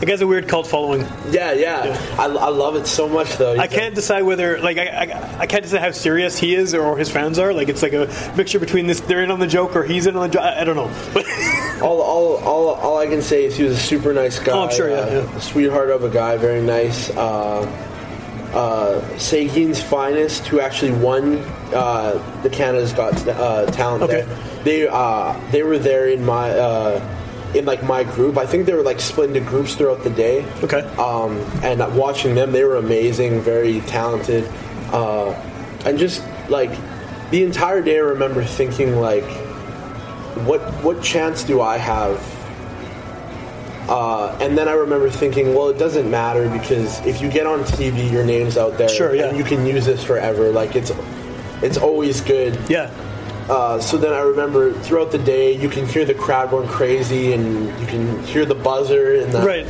The guy's a weird cult following. Yeah, yeah. I, I love it so much though. I can't decide whether like I, I, I can't decide how serious he is or his fans are. Like it's like a mixture between this they're in on the joke or he's in on the joke. I, I don't know. But All, all, all, all I can say is he was a super nice guy. Oh, I'm sure, yeah, uh, yeah. sweetheart of a guy, very nice. Uh, uh, Sagkeeng's finest, who actually won uh, the Canada's Got uh, Talent. Okay. There. They uh, they were there in my uh, in like my group. I think they were like split into groups throughout the day. Okay. Um, and watching them, they were amazing, very talented, uh, and just like the entire day, I remember thinking like, what what chance do I have? Uh, and then I remember thinking, well, it doesn't matter because if you get on TV, your name's out there, Sure, yeah. and you can use this forever. Like it's it's always good. yeah, Uh, so then I remember throughout the day, you can hear the crowd going crazy, and you can hear the buzzer, and the, right.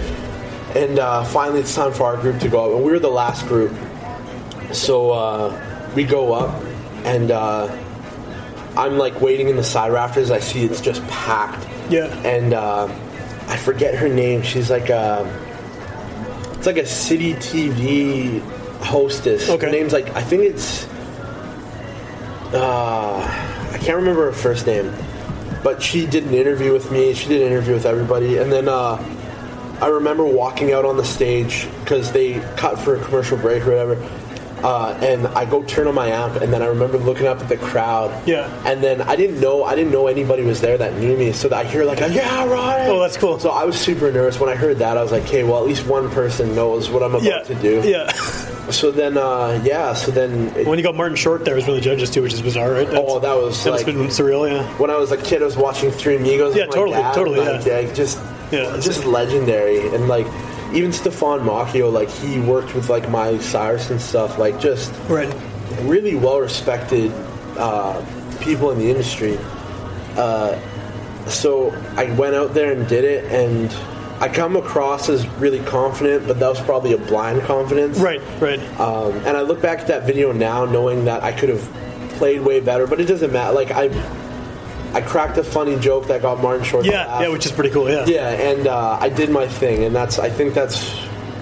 and uh, finally, it's time for our group to go up. And we were the last group. So uh, we go up, and uh, I'm like waiting in the side rafters. I see it's just packed. Yeah. And uh, I forget her name. She's like a. It's like a city TV hostess. Okay. Her name's like I think it's. Uh, I can't remember her first name, but she did an interview with me. She did an interview with everybody, and then uh, I remember walking out on the stage because they cut for a commercial break or whatever. Uh, and I go turn on my amp, and then I remember looking up at the crowd. Yeah. And then I didn't know I didn't know anybody was there that knew me, so that I hear like a yeah Ryan. Oh, that's cool. So I was super nervous when I heard that. I was like, okay, well at least one person knows what I'm about Yeah, to do. yeah. So then, uh, yeah. So then, it- When you got Martin Short there as one of the judges too, which is bizarre, right? oh, that was that must like been surreal. Yeah. when I was a kid, I was watching Three Amigos. Yeah, totally, dad, totally, like, yeah. just, Yeah, just legendary, and like even Stephan Moccio, like he worked with like Miley Cyrus and stuff, like just Right. really well respected uh, people in the industry. Uh, so I went out there and did it, and I come across as really confident, but that was probably a blind confidence. Right. Right. Um, and I look back at that video now, knowing that I could have played way better, but it doesn't matter. Like I, I cracked a funny joke that got Martin Short. Yeah. laugh. Yeah. Which is pretty cool. Yeah. yeah, and uh, I did my thing, and that's I think that's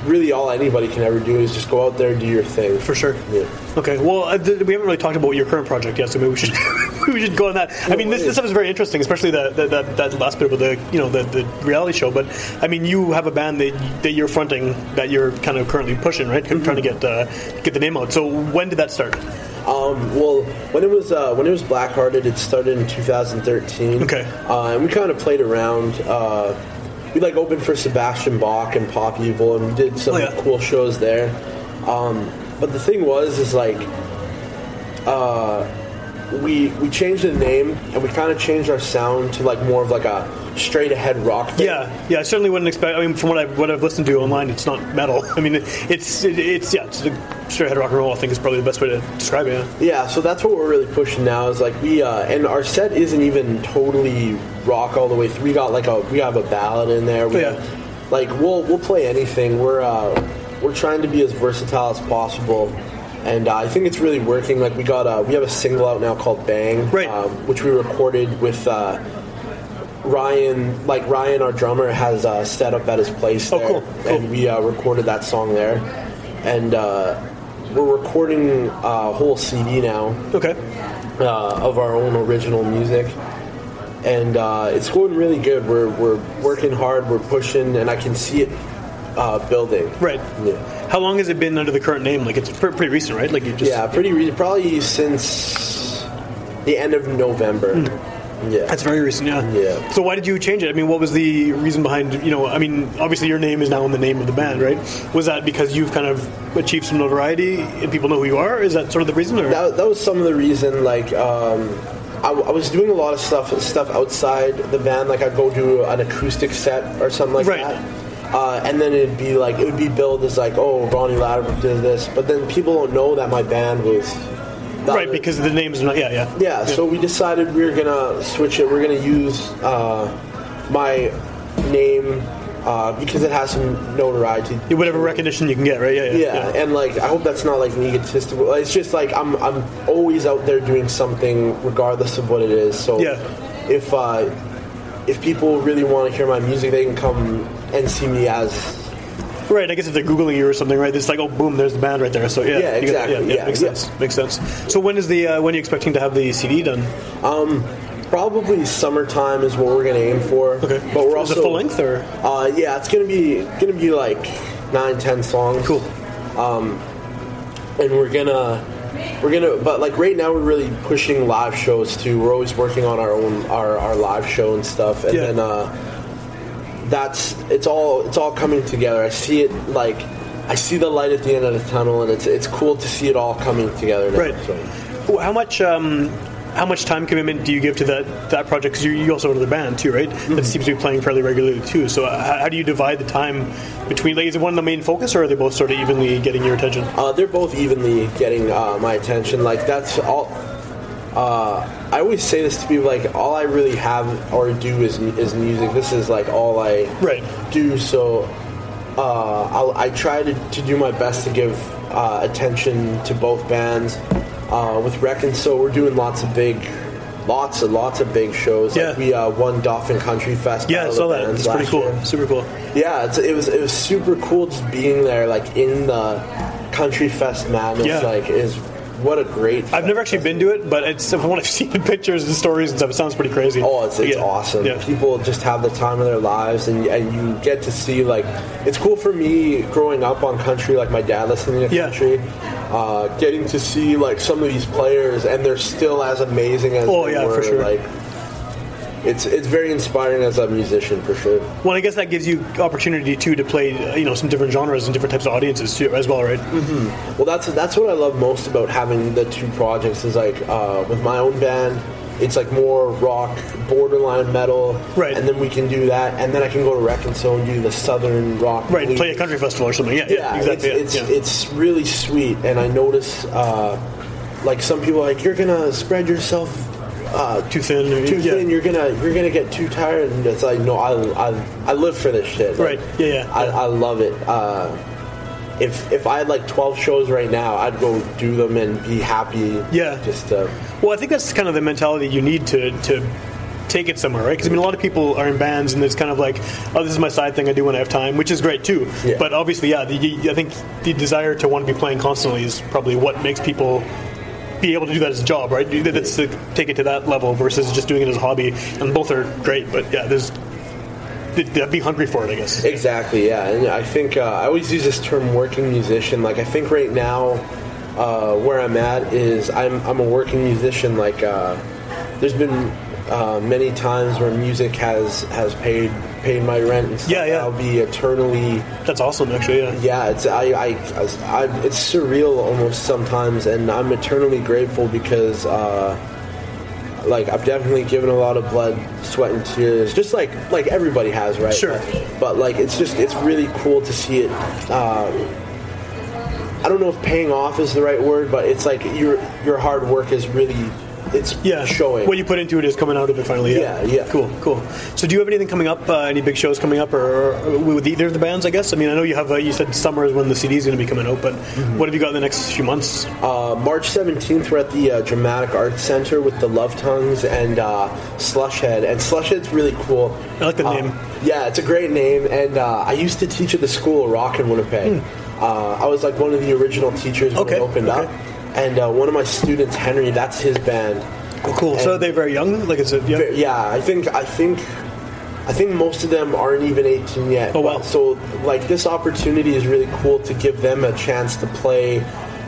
really all anybody can ever do is just go out there and do your thing. For sure. Yeah. Okay. Well, uh, th- we haven't really talked about your current project yet, so maybe we should we should go on that. I mean, this, this stuff is very interesting, especially that that, that, that last bit about the you know the, the reality show. But I mean, you have a band that that you're fronting that you're kind of currently pushing, right? Mm-hmm. Trying to get uh, get the name out. So when did that start? Um, well, when it was uh, when it was Blackhearted, it started in 2013. Okay. uh, and we kind of played around. Uh, we like opened for Sebastian Bach and Pop Evil, and we did some Oh, yeah. cool shows there. Um, but the thing was, is like, uh, we we changed the name and we kind of changed our sound to like more of like a straight ahead rock. Thing. Yeah, yeah. I certainly wouldn't expect. I mean, from what I've what I've listened to online, it's not metal. I mean, it's it, it's yeah, it's a straight ahead rock and roll. I think is probably the best way to describe it. Yeah. Yeah, so that's what we're really pushing now. Is like we uh, and our set isn't even totally rock all the way through. We got like a we have a ballad in there. We Yeah. got- like we'll we'll play anything. We're uh, we're trying to be as versatile as possible, and uh, I think it's really working. Like we got a, we have a single out now called Bang, Right. um, which we recorded with. Uh, Ryan, like Ryan, our drummer, has uh, set up at his place Oh, cool, cool. and we uh, recorded that song there. And uh, we're recording a whole CD now Okay. uh, of our own original music, and uh, it's going really good. We're we're working hard, we're pushing, and I can see it uh, building. Right. Yeah. How long has it been under the current name? Like it's pre- pretty recent, right? Like you just Yeah, pretty re- probably since the end of November. Yeah. That's very recent, yeah. Yeah. So why did you change it? I mean, what was the reason behind? You know, I mean, obviously your name is now in the name of the band, right? Was that because you've kind of achieved some notoriety and people know who you are? Is that sort of the reason? Or? that, that was some of the reason. Like, um, I, I was doing a lot of stuff stuff outside the band. Like, I'd go do an acoustic set or something like Right. that. Uh, and then it'd be like it would be billed as like, oh, Ronnie Ladobruk did this, but then people don't know that my band was right, because the name's not. Yeah, yeah. yeah, so we decided we were gonna switch it. We're gonna use uh, my name uh, because it has some notoriety. Yeah, Whatever recognition you can get, right? Yeah, yeah. Yeah, and like I hope that's not like an egotistical. It's just like I'm I'm always out there doing something regardless of what it is. So Yeah. if uh, if people really want to hear my music, they can come and see me as Right, I guess if they're googling you or something, right? It's like, oh, boom, there's the band right there. So yeah, Yeah, you get that. exactly, yeah, makes yeah. sense. Makes sense. So when is the uh, when are you expecting to have the CD done? probably summertime is what we're gonna aim for. Okay, but we're is also it full length or Uh, yeah, it's gonna be gonna be like nine, ten songs. cool? and we're gonna we're gonna but like right now we're really pushing live shows too we're always working on our own our, our live show and stuff and Yeah. then uh that's it's all it's all coming together i see it like i see the light at the end of the tunnel and it's it's cool to see it all coming together now, Right. so. How much um, how much time commitment do you give to that that project? Because you, you also another band too, right? Mm-hmm. That seems to be playing fairly regularly too. So uh, how, how do you divide the time between? Like, is it one of the main focus, or are they both sort of evenly getting your attention? Uh, they're both evenly getting uh, my attention. Like that's all. Uh, I always say this to people. Like all I really have or do is is music. This is like all I Right. do. So uh, I'll, I try to, to do my best to give uh, attention to both bands. Uh, with Reckon, so we're doing lots of big, lots and lots of big shows. Yeah. Like we uh, won Dauphin Country Fest. Yeah, I saw that. It's pretty cool. year. Super cool. Yeah, it's, it was it was super cool just being there, like in the country fest madness. Yeah. Like, is what a great. I've never actually been to it, but it's from what I've seen in pictures and stories and stuff. It sounds pretty crazy. Oh, it's, it's Yeah. awesome. Yeah. People just have the time of their lives, and, and you get to see like it's cool for me growing up on country, like my dad listening to Yeah. country, uh, getting to see like some of these players, and they're still as amazing as Oh, they yeah, for were. sure. Like, it's it's very inspiring as a musician for sure. Well, I guess that gives you opportunity too to play, uh, you know, some different genres and different types of audiences too, as well, right? Well, that's that's what I love most about having the two projects. Is like uh, with my own band, it's like more rock, borderline metal, Right. And then we can do that, and then I can go to Reconso and do the southern rock, Right, play a country festival or something. Yeah, yeah, Yeah, exactly. it's yeah, it's, yeah. it's really sweet, and I notice uh, like some people are like you're gonna spread yourself uh, too thin. Or, too yeah. thin. You're gonna you're gonna get too tired, and it's like no, I I, I live for this shit. Like, Right, yeah, yeah, I. I love it. Uh, if if I had like 12 shows right now, I'd go do them and be happy. Yeah. Just uh, Well, I think that's kind of the mentality you need to to take it somewhere, right? Because I mean, a lot of people are in bands, and it's kind of like, oh, this is my side thing I do when I have time, which is great too. Yeah. But obviously, yeah, the, I think the desire to want to be playing constantly is probably what makes people be able to do that as a job, right? That's to take it to that level versus just doing it as a hobby. And both are great, but yeah, there's th- th- be hungry for it, I guess. Exactly, yeah. And I think uh, I always use this term "working musician." Like I think right now, uh, where I'm at is I'm I'm a working musician. Like uh, there's been uh, many times where music has has paid paid my rent. And stuff. Yeah, yeah. I'll be eternally. That's awesome, actually. Yeah. Yeah, it's I, I, I it's surreal almost sometimes, and I'm eternally grateful because. Uh, like I've definitely given a lot of blood, sweat, and tears, just like like everybody has, right? Sure. But, but, like it's just it's really cool to see it. Uh, I don't know if paying off is the right word, but it's like your your hard work is really it's Yeah, showing. What you put into it is coming out of it finally. Yeah, Yeah, yeah. Cool, cool. So, do you have anything coming up? Uh, any big shows coming up, or, or with either of the bands? I guess. I mean, I know you have. Uh, you said summer is when the CD is going to be coming out, but Mm-hmm. what have you got in the next few months? Uh, March 17th, we're at the uh, Dramatic Arts Center with the Love Tongues and uh, Slushhead. And Slushhead's really cool. I like the Uh, name. Yeah, it's a great name. And uh, I used to teach at the School of Rock in Winnipeg. Uh, I was like one of the original teachers when Okay, it opened okay. up, and uh, one of my students, Henry, that's his band. Oh, cool. so And- they're very young. Like it's a yeah. Yeah, I think I think I think most of them aren't even 18 yet. Oh, wow. So like this opportunity is really cool to give them a chance to play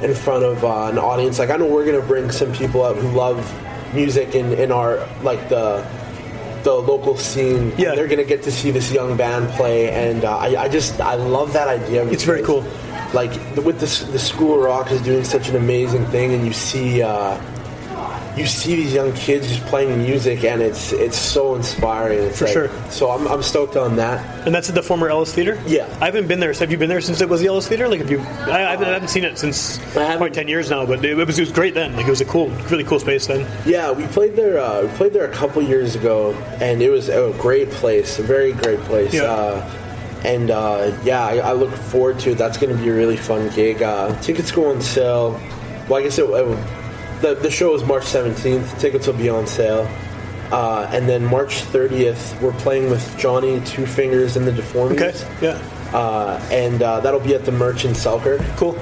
in front of uh, an audience. Like I know we're gonna bring some people out who love music in, in our like the the local scene. Yeah. they're gonna get to see this young band play, and uh, I, I just I love that idea. It's very cool. Like with this, the School of Rock is doing such an amazing thing, and you see. Uh, you see these young kids just playing music, and it's it's so inspiring. It's For like- sure. So I'm, I'm stoked on that. And that's at the former Ellis Theater. Yeah. I haven't been there. Have you been there since it was the Ellis Theater? Like, have you? I, I haven't, I haven't seen it since probably ten years now. But it, was, it was great then. Like, it was a cool, really cool space then. Yeah, we played there. Uh, we played there a couple years ago, and it was a great place, a very great place. Yeah. Uh, and uh, yeah, I, I look forward to it. That's going to be a really fun gig. Uh, tickets go on sale. Well, I guess it, it, the the show is March 17th. Tickets will be on sale. Uh, and then March 30th, we're playing with Johnny Two Fingers and the Deformities. Okay. Yeah. Uh, and uh, that'll be at the Merch in Selkirk. Cool.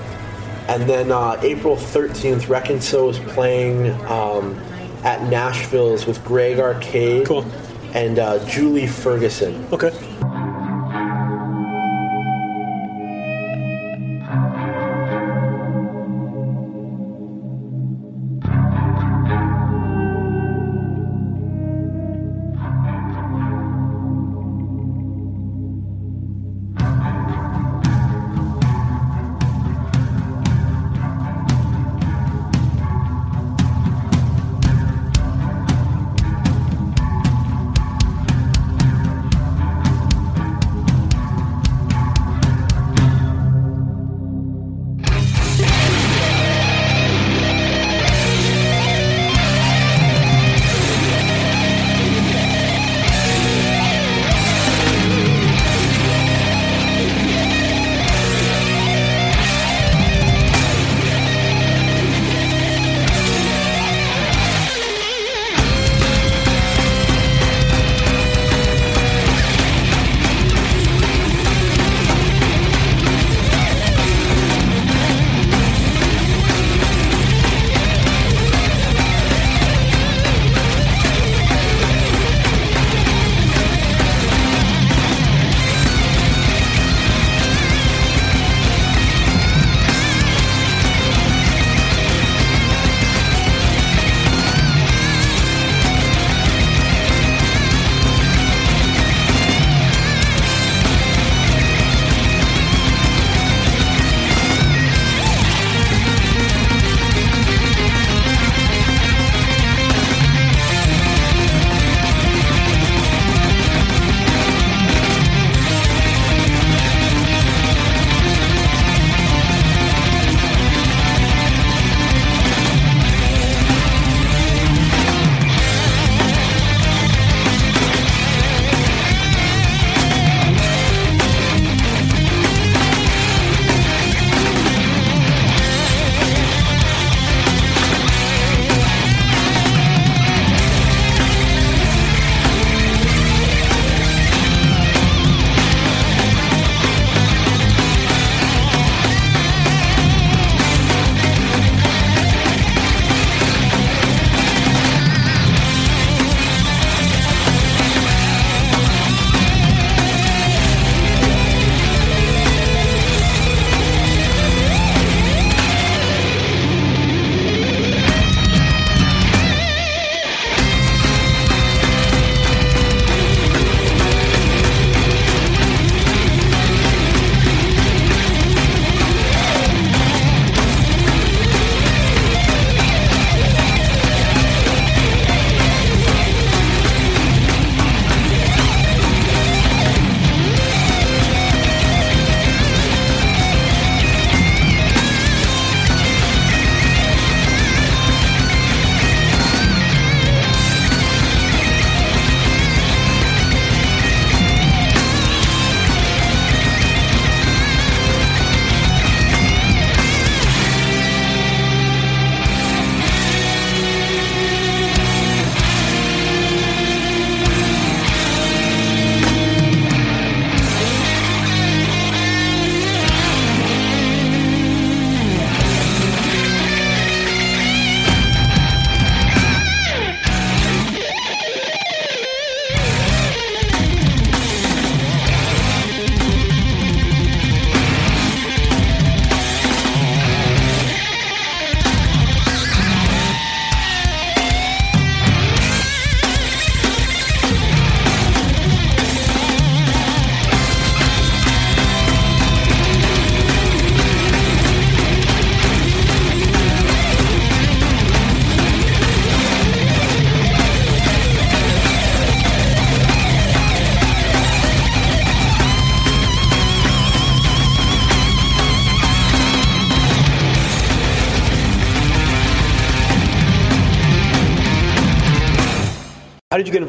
And then uh, April 13th, Reconso is playing um, at Nashville's with Greg Arcade Cool. and uh, Julie Ferguson. Okay.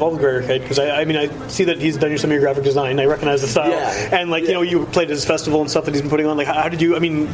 Involved with Greg Arcade? Because I, I mean, I see that he's done some of your graphic design. I recognize the style, Yeah. and like you know, you played at his festival and stuff that he's been putting on. Like, how, how did you? I mean,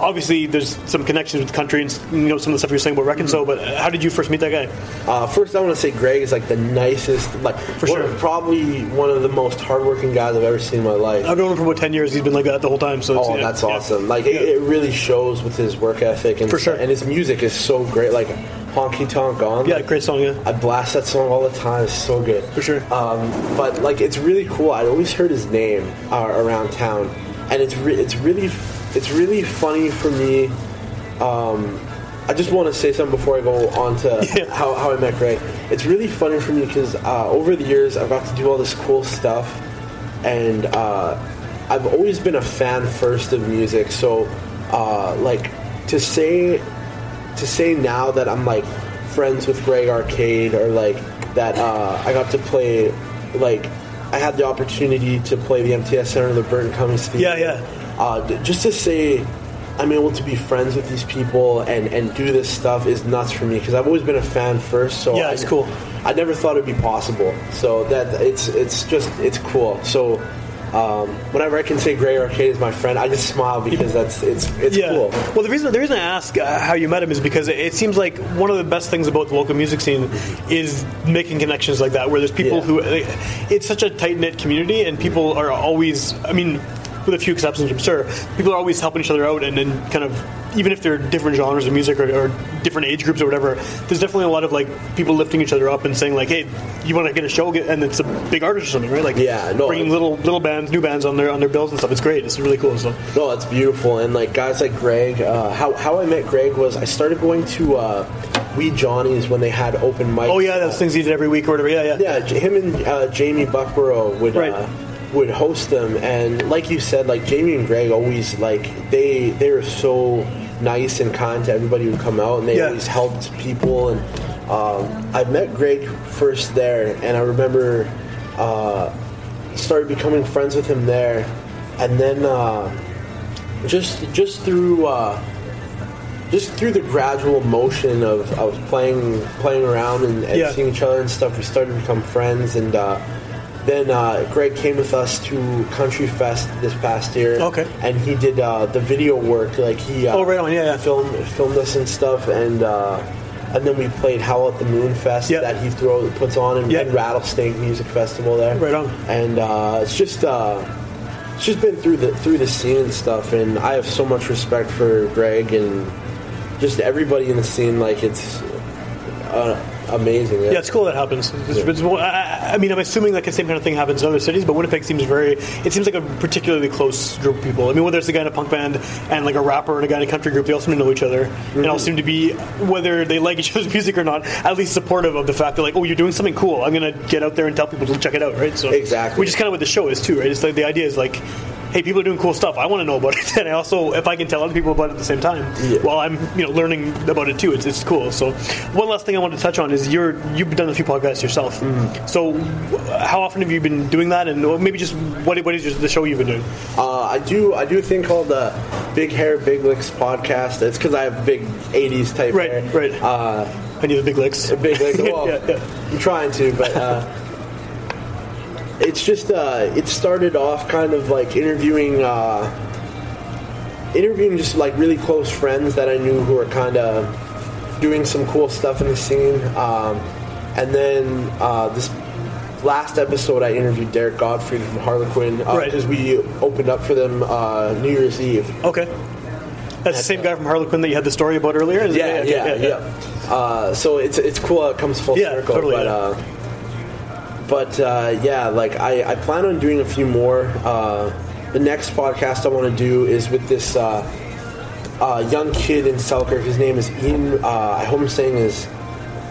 obviously there's some connections with the country and you know some of the stuff you're saying about Reconso, but how did you first meet that guy? Uh, first, I want to say Greg is like the nicest, like For one- sure. probably one of the most hardworking guys I've ever seen in my life. I've known him for about ten years. He's been like that the whole time. So it's, Oh, yeah, that's yeah. awesome! Like it, it really shows with his work ethic and For sure. and his music is so great. Like Honky Tonk On. Yeah, like, great song. Yeah, I blast that song all the time. It's so good. For sure. Um, but like, it's really cool. I'd always heard his name uh, around town, and it's re- it's really it's really funny for me. Um, I just want to say something before I go on to Yeah. how, how I met Greg. It's really funny for me because uh, over the years I've got to do all this cool stuff, and uh, I've always been a fan first of music. So, uh, like to say to say now that I'm like friends with Greg Arcade or like that uh, I got to play like I had the opportunity to play the MTS Center, the Burton Cummings Theater. Yeah, yeah. Uh, just to say I'm able to be friends with these people and, and do this stuff is nuts for me because I've always been a fan first. So Yeah, I, it's cool. I never thought it'd be possible. So that it's it's just it's cool. So. Um, whenever I can say Greg Arcade is my friend, I just smile because that's it's it's yeah. cool. Well, the reason the reason I ask uh, how you met him is because it, it seems like one of the best things about the local music scene is making connections like that, where there's people Yeah. who it's such a tight knit community, and people are always. I mean. With a few exceptions, I'm sure, people are always helping each other out, and then kind of, even if they're different genres of music or, or different age groups or whatever, there's definitely a lot of like people lifting each other up and saying like, "Hey, you want to get a show?" And it's a big artist or something, right? Like, Yeah, no, bringing little little bands, new bands on their on their bills and stuff. It's great. It's really cool. So, No, it's beautiful, and like guys like Greg. Uh, how how I met Greg was I started going to uh, Wee Johnny's when they had open mic. oh yeah, those things he did every week or whatever. Yeah, yeah. Yeah, him and uh, Jamie Buckborough would Right. Would host them, and like you said, like Jamie and Greg always like they they were so nice and kind to everybody who would come out, and they Yeah. always helped people. And um, I met Greg first there, and I remember uh, started becoming friends with him there, and then uh, just just through. Uh, just through the gradual motion of, of playing playing around and, and Yeah. seeing each other and stuff, we started to become friends. And uh, then uh, Greg came with us to Country Fest this past year. Okay. and he did uh, the video work. Like he uh, Oh, right on, yeah, yeah. filmed filmed us and stuff. And uh, and then we played Howl at the Moon Fest Yeah. that he throw puts on and, Yeah. and Rattlesnake Music Festival there. Right on. And uh, it's just. Uh, it's just been through the through the scene and stuff, and I have so much respect for Greg and just everybody in the scene. Like it's uh, amazing. Yeah, it's cool that happens. It's- it's- well, I, I mean, I'm assuming like the same kind of thing happens in other cities, but Winnipeg seems very. It seems like a particularly close group of people. I mean, whether it's a guy in a punk band and like a rapper and a guy in a country group, they all seem to know each other and all mm-hmm. seem to be, whether they like each other's music or not, at least supportive of the fact that like, oh, you're doing something cool. I'm gonna get out there and tell people to check it out, right? So Exactly. which is kind of what the show is too, right? It's like the idea is like. Hey, people are doing cool stuff. I want to know about it, and I also, if I can tell other people about it at the same time, Yeah. while I'm, you know, learning about it too, it's, it's cool. So, one last thing I wanted to touch on is you're you've done a few podcasts yourself. So, how often have you been doing that, and maybe just what what is the show you've been doing? Uh, I do I do a thing called the Big Hair Big Licks podcast. It's because I have big '80s type Right, hair. right. Uh, I need the big licks. big licks. Well, Yeah, yeah. I'm trying to, but. Uh, it's just uh, it started off kind of like interviewing uh, interviewing just like really close friends that I knew who were kind of doing some cool stuff in the scene um, and then uh, this last episode I interviewed Derek Godfrey from Harlequin uh, Right. because we opened up for them uh, New Year's Eve Okay, that's the same guy from Harlequin that you had the story about earlier. it? yeah, Okay, yeah, yeah. Uh, so it's it's cool. how It comes full Yeah, circle. totally, but yeah. uh, but uh, yeah, like I, I plan on doing a few more. Uh, the next podcast I want to do is with this uh, uh, young kid in Selkirk. His name is Ian. Uh, I hope I'm saying his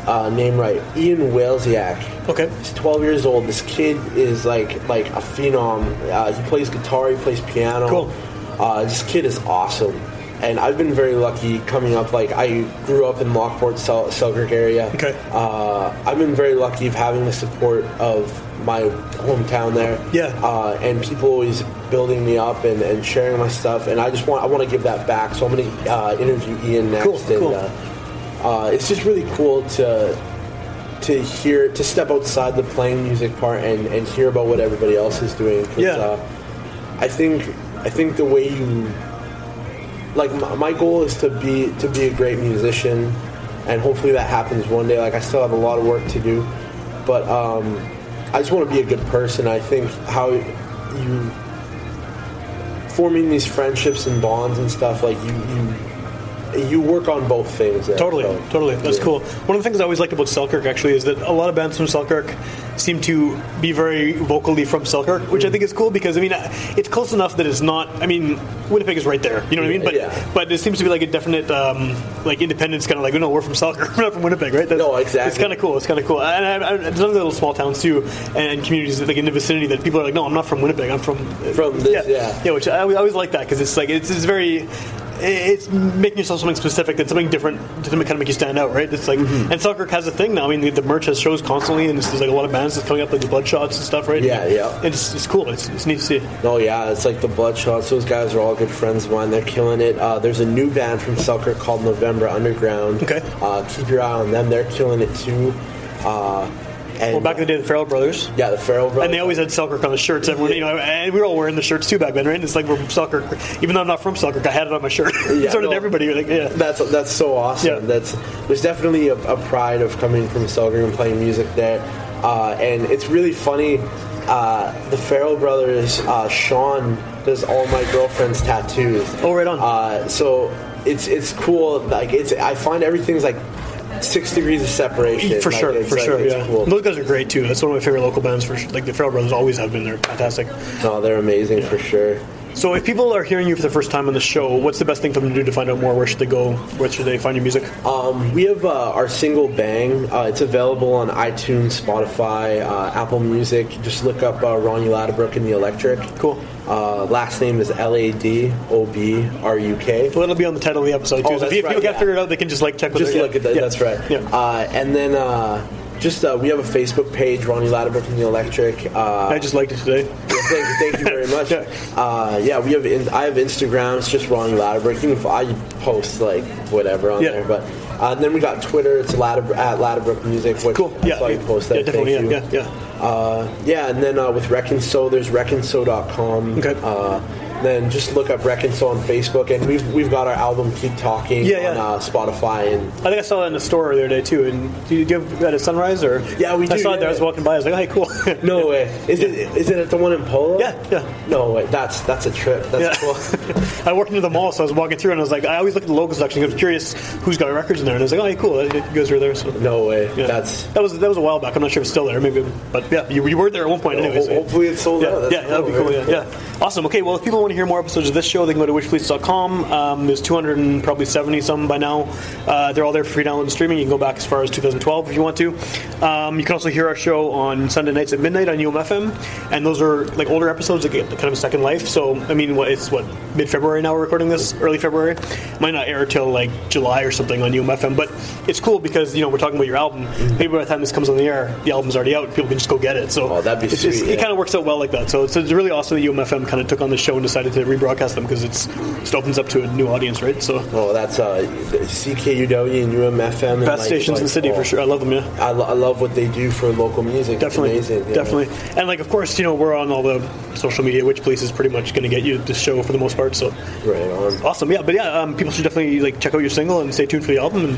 uh, name right. Ian Walesiak. Okay. He's 12 years old. This kid is like like a phenom. Uh, he plays guitar. He plays piano. Cool. Uh, this kid is awesome, and I've been very lucky coming up. Like I grew up in Lockport, Sel- Selkirk area. Okay. Uh, I've been very lucky of having the support of my hometown there. Yeah. Uh, and people always building me up and, and sharing my stuff, and I just want I want to give that back. So I'm going to uh, interview Ian next. Cool, and, cool. Uh, uh, it's just really cool to to hear to step outside the playing music part and, and hear about what everybody else is doing. Yeah. Uh, I think I think the way you like my, my goal is to be to be a great musician, and hopefully that happens one day. Like I still have a lot of work to do, but um, I just want to be a good person. I think how you forming these friendships and bonds and stuff like you you you work on both things. there. Totally, So, totally. That's yeah. cool. One of the things I always liked about Selkirk actually is that a lot of bands from Selkirk seem to be very vocally from Selkirk, which I think is cool because I mean it's close enough that it's not. I mean Winnipeg is right there. You know what I mean? But Yeah. but there seems to be like a definite um, like independence, kind of like no, we're from Selkirk, we're not from Winnipeg, right? That's, No, exactly. It's kind of cool. It's kind of cool. And I, I, there's other little small towns too, and communities like in the vicinity that people are like, no, I'm not from Winnipeg. I'm from From this, yeah. yeah. Which I, I always like that because it's like it's, it's very. It's making yourself something specific that's something different to kind of make you stand out, right? It's like, Mm-hmm. and Selkirk has a thing now. I mean, the, the merch has shows constantly, and there's, there's like a lot of bands that's coming up, like the Bloodshots and stuff, right? Yeah, yeah. It's, it's cool. It's, it's neat to see. Oh yeah, it's like the Bloodshots. Those guys are all good friends of mine. They're killing it. Uh, there's a new band from Selkirk called November Underground. Okay. Uh, keep your eye on them. They're killing it too. Uh, and Well, back in the day, the Farrell Brothers. yeah, the Farrell brothers. And they always had Selkirk on the shirts. Everyone, you know, and we were all wearing the shirts too back then, right? And it's like we're from Selkirk, even though I'm not from Selkirk, I had it on my shirt. Yeah, so did no. everybody. Like, yeah, That's that's so awesome. Yeah. That's there's definitely a, a pride of coming from Selkirk and playing music there, uh, and it's really funny. Uh, the Farrell brothers, uh, Sean does all my girlfriend's tattoos. Oh, right on. Uh, so it's it's cool. Like it's I find everything's like six degrees of separation. for Like, sure, for like- sure. Yeah, cool. those guys are great too. That's one of my favorite local bands. For sure. like the Farrell Brothers, always have been. They're fantastic. Oh, they're amazing for sure. So, if people are hearing you for the first time on the show, what's the best thing for them to do to find out more? Where should they go? Where should they find your music? Um, we have uh, our single Bang. Uh, it's available on iTunes, Spotify, uh, Apple Music. Just look up uh, Ronnie Ladobruk and the Electric. Cool. Uh, last name is L A D O B R U K. Well, it'll be on the title of the episode too. Oh, so if, people right, can't yeah. figure it out, they can just like check. with Just it. look at that. Yeah. That's right. Yeah. Uh, and then uh, just uh, we have a Facebook page, Ronnie Ladobruk and the Electric. Uh, I just liked it today. Yeah, thank you, thank you very much. Yeah. uh, yeah, we have. In, I have Instagram. It's just Ronnie Ladobruk. You can I post like whatever on Yeah. there, but. Uh, and then we got Twitter. It's Ladab- at Ladobruk Music. Which Cool. I Yeah. saw you post that. Yeah, definitely. Thank Yeah, you. yeah, yeah. Uh, yeah, and then uh, with Reconso, there's Reconso.com. Okay. Then just look up Reconso on Facebook, and we've we've got our album Keep Talking Yeah, on. Uh, Spotify, and I think I saw that in the store the other day too. And do you, have that at Sunrise or? Yeah, we Do, I saw it there. I was walking by. I was like, hey, cool. no way. Is it is it at the one in Polo? Yeah, yeah. No way. That's that's a trip. That's Yeah. cool. I worked into the mall, so I was walking through, and I was like, I always look at the local section. I was curious who's got records in there, and I was like, oh, hey, cool. You guys are there. So. No way. Yeah. That's that was that was a while back. I'm not sure if it's still there, maybe, but yeah, you, you were there at one point. Anyway, Ho- hopefully it's sold yeah, out. That's yeah, that'd be cool. Yeah, yeah, awesome. Okay, well, if people want to hear more episodes of this show, they can go to witchpolice.com. Um, there's 200 and probably 70 some by now. Uh, they're all there for free download and streaming. You can go back as far as 2012 if you want to. Um, you can also hear our show on Sunday nights at midnight on UMFM, and those are like older episodes that get kind of a second life. So, I mean, what it's what mid February now we're recording this, early February. Might not air till like July or something on UMFM, but it's cool because you know we're talking about your album. Maybe by the time this comes on the air, the album's already out. People can just go get it. So Oh, that'd be sweet, It kind of works out well like that. So it's, it's really awesome that UMFM kind of took on the show and decided to rebroadcast them because it's just opens up to a new audience, right? So Oh, that's uh, CKUW and UMFM. and, best like- stations in the city oh, for sure. I love them. Yeah. I, lo- I love what they do for local music. Definitely, amazing. definitely, and like of course, you know we're on all the social media. Witch Police is pretty much going to get you the show for the most part. So Right on. awesome, yeah. But yeah, um, people should definitely like check out your single and stay tuned for the album and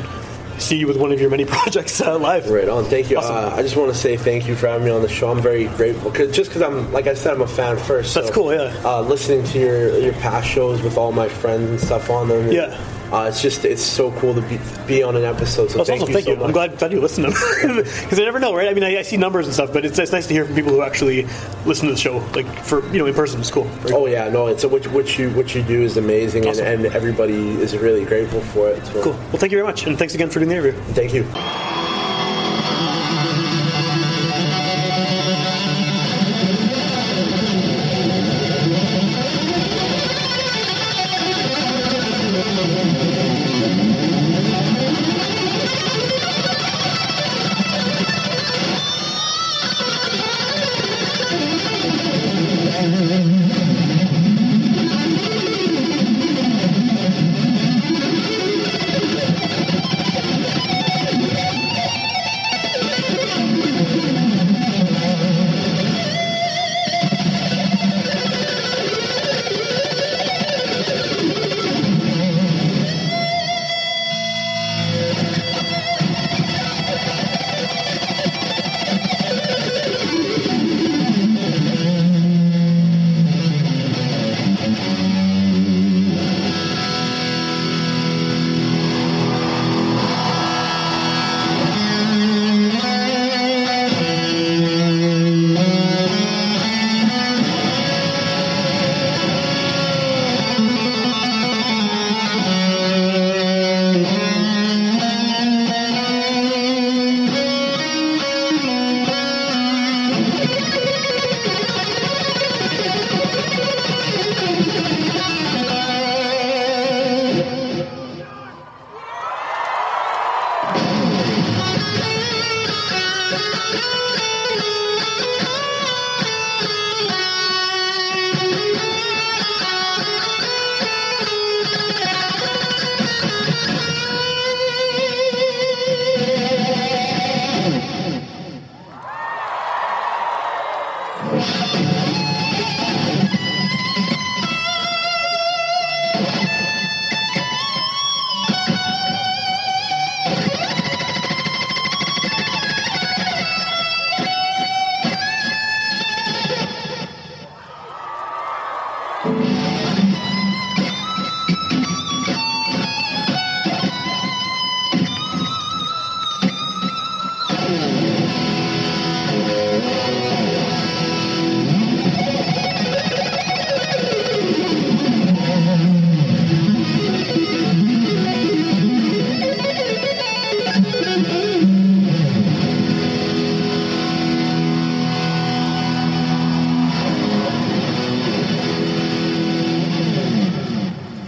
see you with one of your many projects uh, live. Right on. Thank you. Awesome. Uh, I just want to say thank you for having me on the show. I'm very grateful. Cause, just because I'm, like I said, I'm a fan first. That's cool, yeah. Uh, listening to your your past shows with all my friends and stuff on them. Yeah. Uh, it's just it's so cool to be, be on an episode. So That's thank awesome. you Thank you. I'm glad, glad you listened because I never know, right? I mean, I, I see numbers and stuff, but it's, it's nice to hear from people who actually listen to the show, like for you know in person. It's cool. Very Oh yeah, no. It's a, what, what you what you do is amazing, Awesome. and, and everybody is really grateful for it. So cool. Well, thank you very much, and thanks again for doing the interview. Thank you.